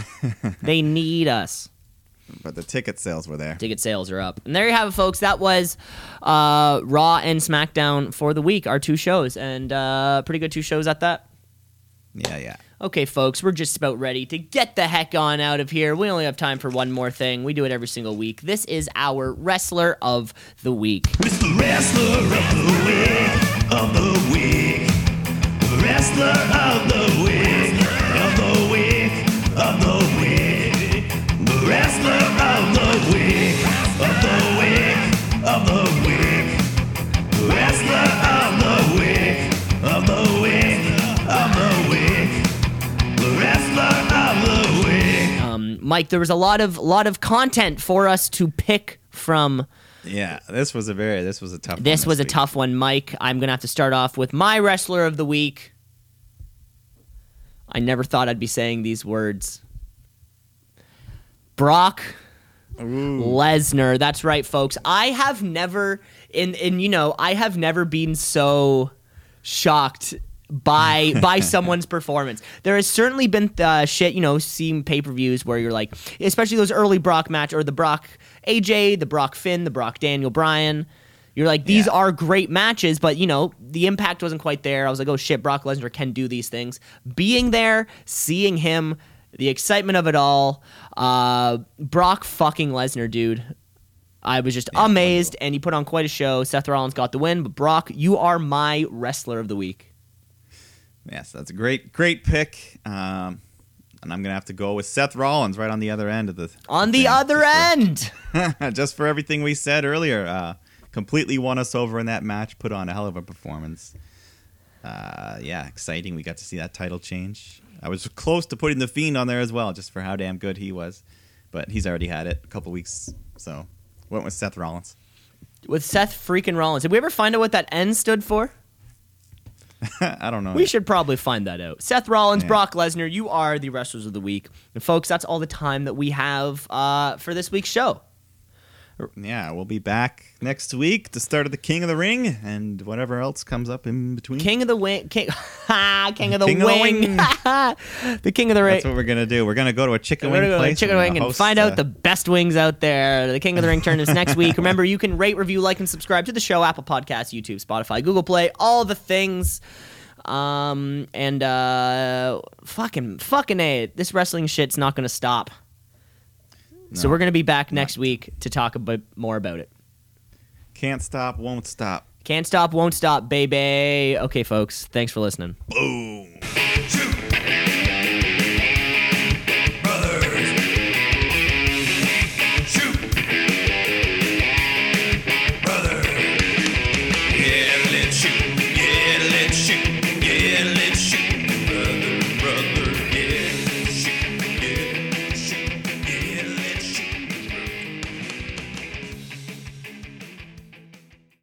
they need us. but the ticket sales were there. Ticket sales are up. And there you have it, folks. That was uh, Raw and SmackDown for the week, our two shows. And uh, pretty good two shows at that. Yeah, yeah. Okay, folks, we're just about ready to get the heck on out of here. We only have time for one more thing. We do it every single week. This is our Wrestler of the Week. It's the wrestler of the week, of the week. Wrestler of the week, of the week, of the week. The wrestler of the week, of the week, of the week. Wrestler of the week, of the week, of the week. The wrestler of the week. Um, Mike, there was a lot of lot of content for us to pick from. Yeah, this was a very this was a tough. This one was a tough one, Mike. I'm gonna have to start off with my Wrestler of the Week. I never thought I'd be saying these words. Brock Lesnar. That's right, folks. I have never in in you know, I have never been so shocked by by someone's performance. There has certainly been uh, shit, you know, seeing pay-per-views where you're like, especially those early Brock match or the Brock AJ, the Brock Finn, the Brock Daniel Bryan. You're like, these Yeah. are great matches, but you know, the impact wasn't quite there. I was like, oh shit, Brock Lesnar can do these things. Being there, seeing him, the excitement of it all. Uh, Brock fucking Lesnar, dude. I was just amazed, and he put on quite a show. Seth Rollins got the win, but Brock, you are my wrestler of the week. Yes, that's a great great pick. Um, and I'm gonna have to go with Seth Rollins right on the other end of the On the thing, other just for- end, just for everything we said earlier. Uh, completely won us over in that match. Put on a hell of a performance. Uh, yeah, exciting. We got to see that title change. I was close to putting the Fiend on there as well, just for how damn good he was. But he's already had it a couple weeks, so went with Seth Rollins. with Seth freaking Rollins. Did we ever find out what that N stood for? I don't know. We should probably find that out. Seth Rollins, Yeah. Brock Lesnar, you are the wrestlers of the week. And folks, that's all the time that we have uh, for this week's show. Yeah, we'll be back next week to start of the King of the Ring and whatever else comes up in between. King of the Wing. King, King of the King of the Wing. Wing. the King of the Ring. That's what we're gonna do. We're gonna go to a chicken We're wing go place. Chicken Wing and find out uh, the best wings out there. The King of the Ring tournament is next week. Remember, you can rate, review, like, and subscribe to the show: Apple Podcasts, YouTube, Spotify, Google Play, all the things. Um and uh, fucking fucking a, this wrestling shit's not gonna stop. So we're gonna be back next week to talk a bit more about it. can't stop, won't stop. Can't stop, won't stop, baby. Okay, folks, thanks for listening. Boom.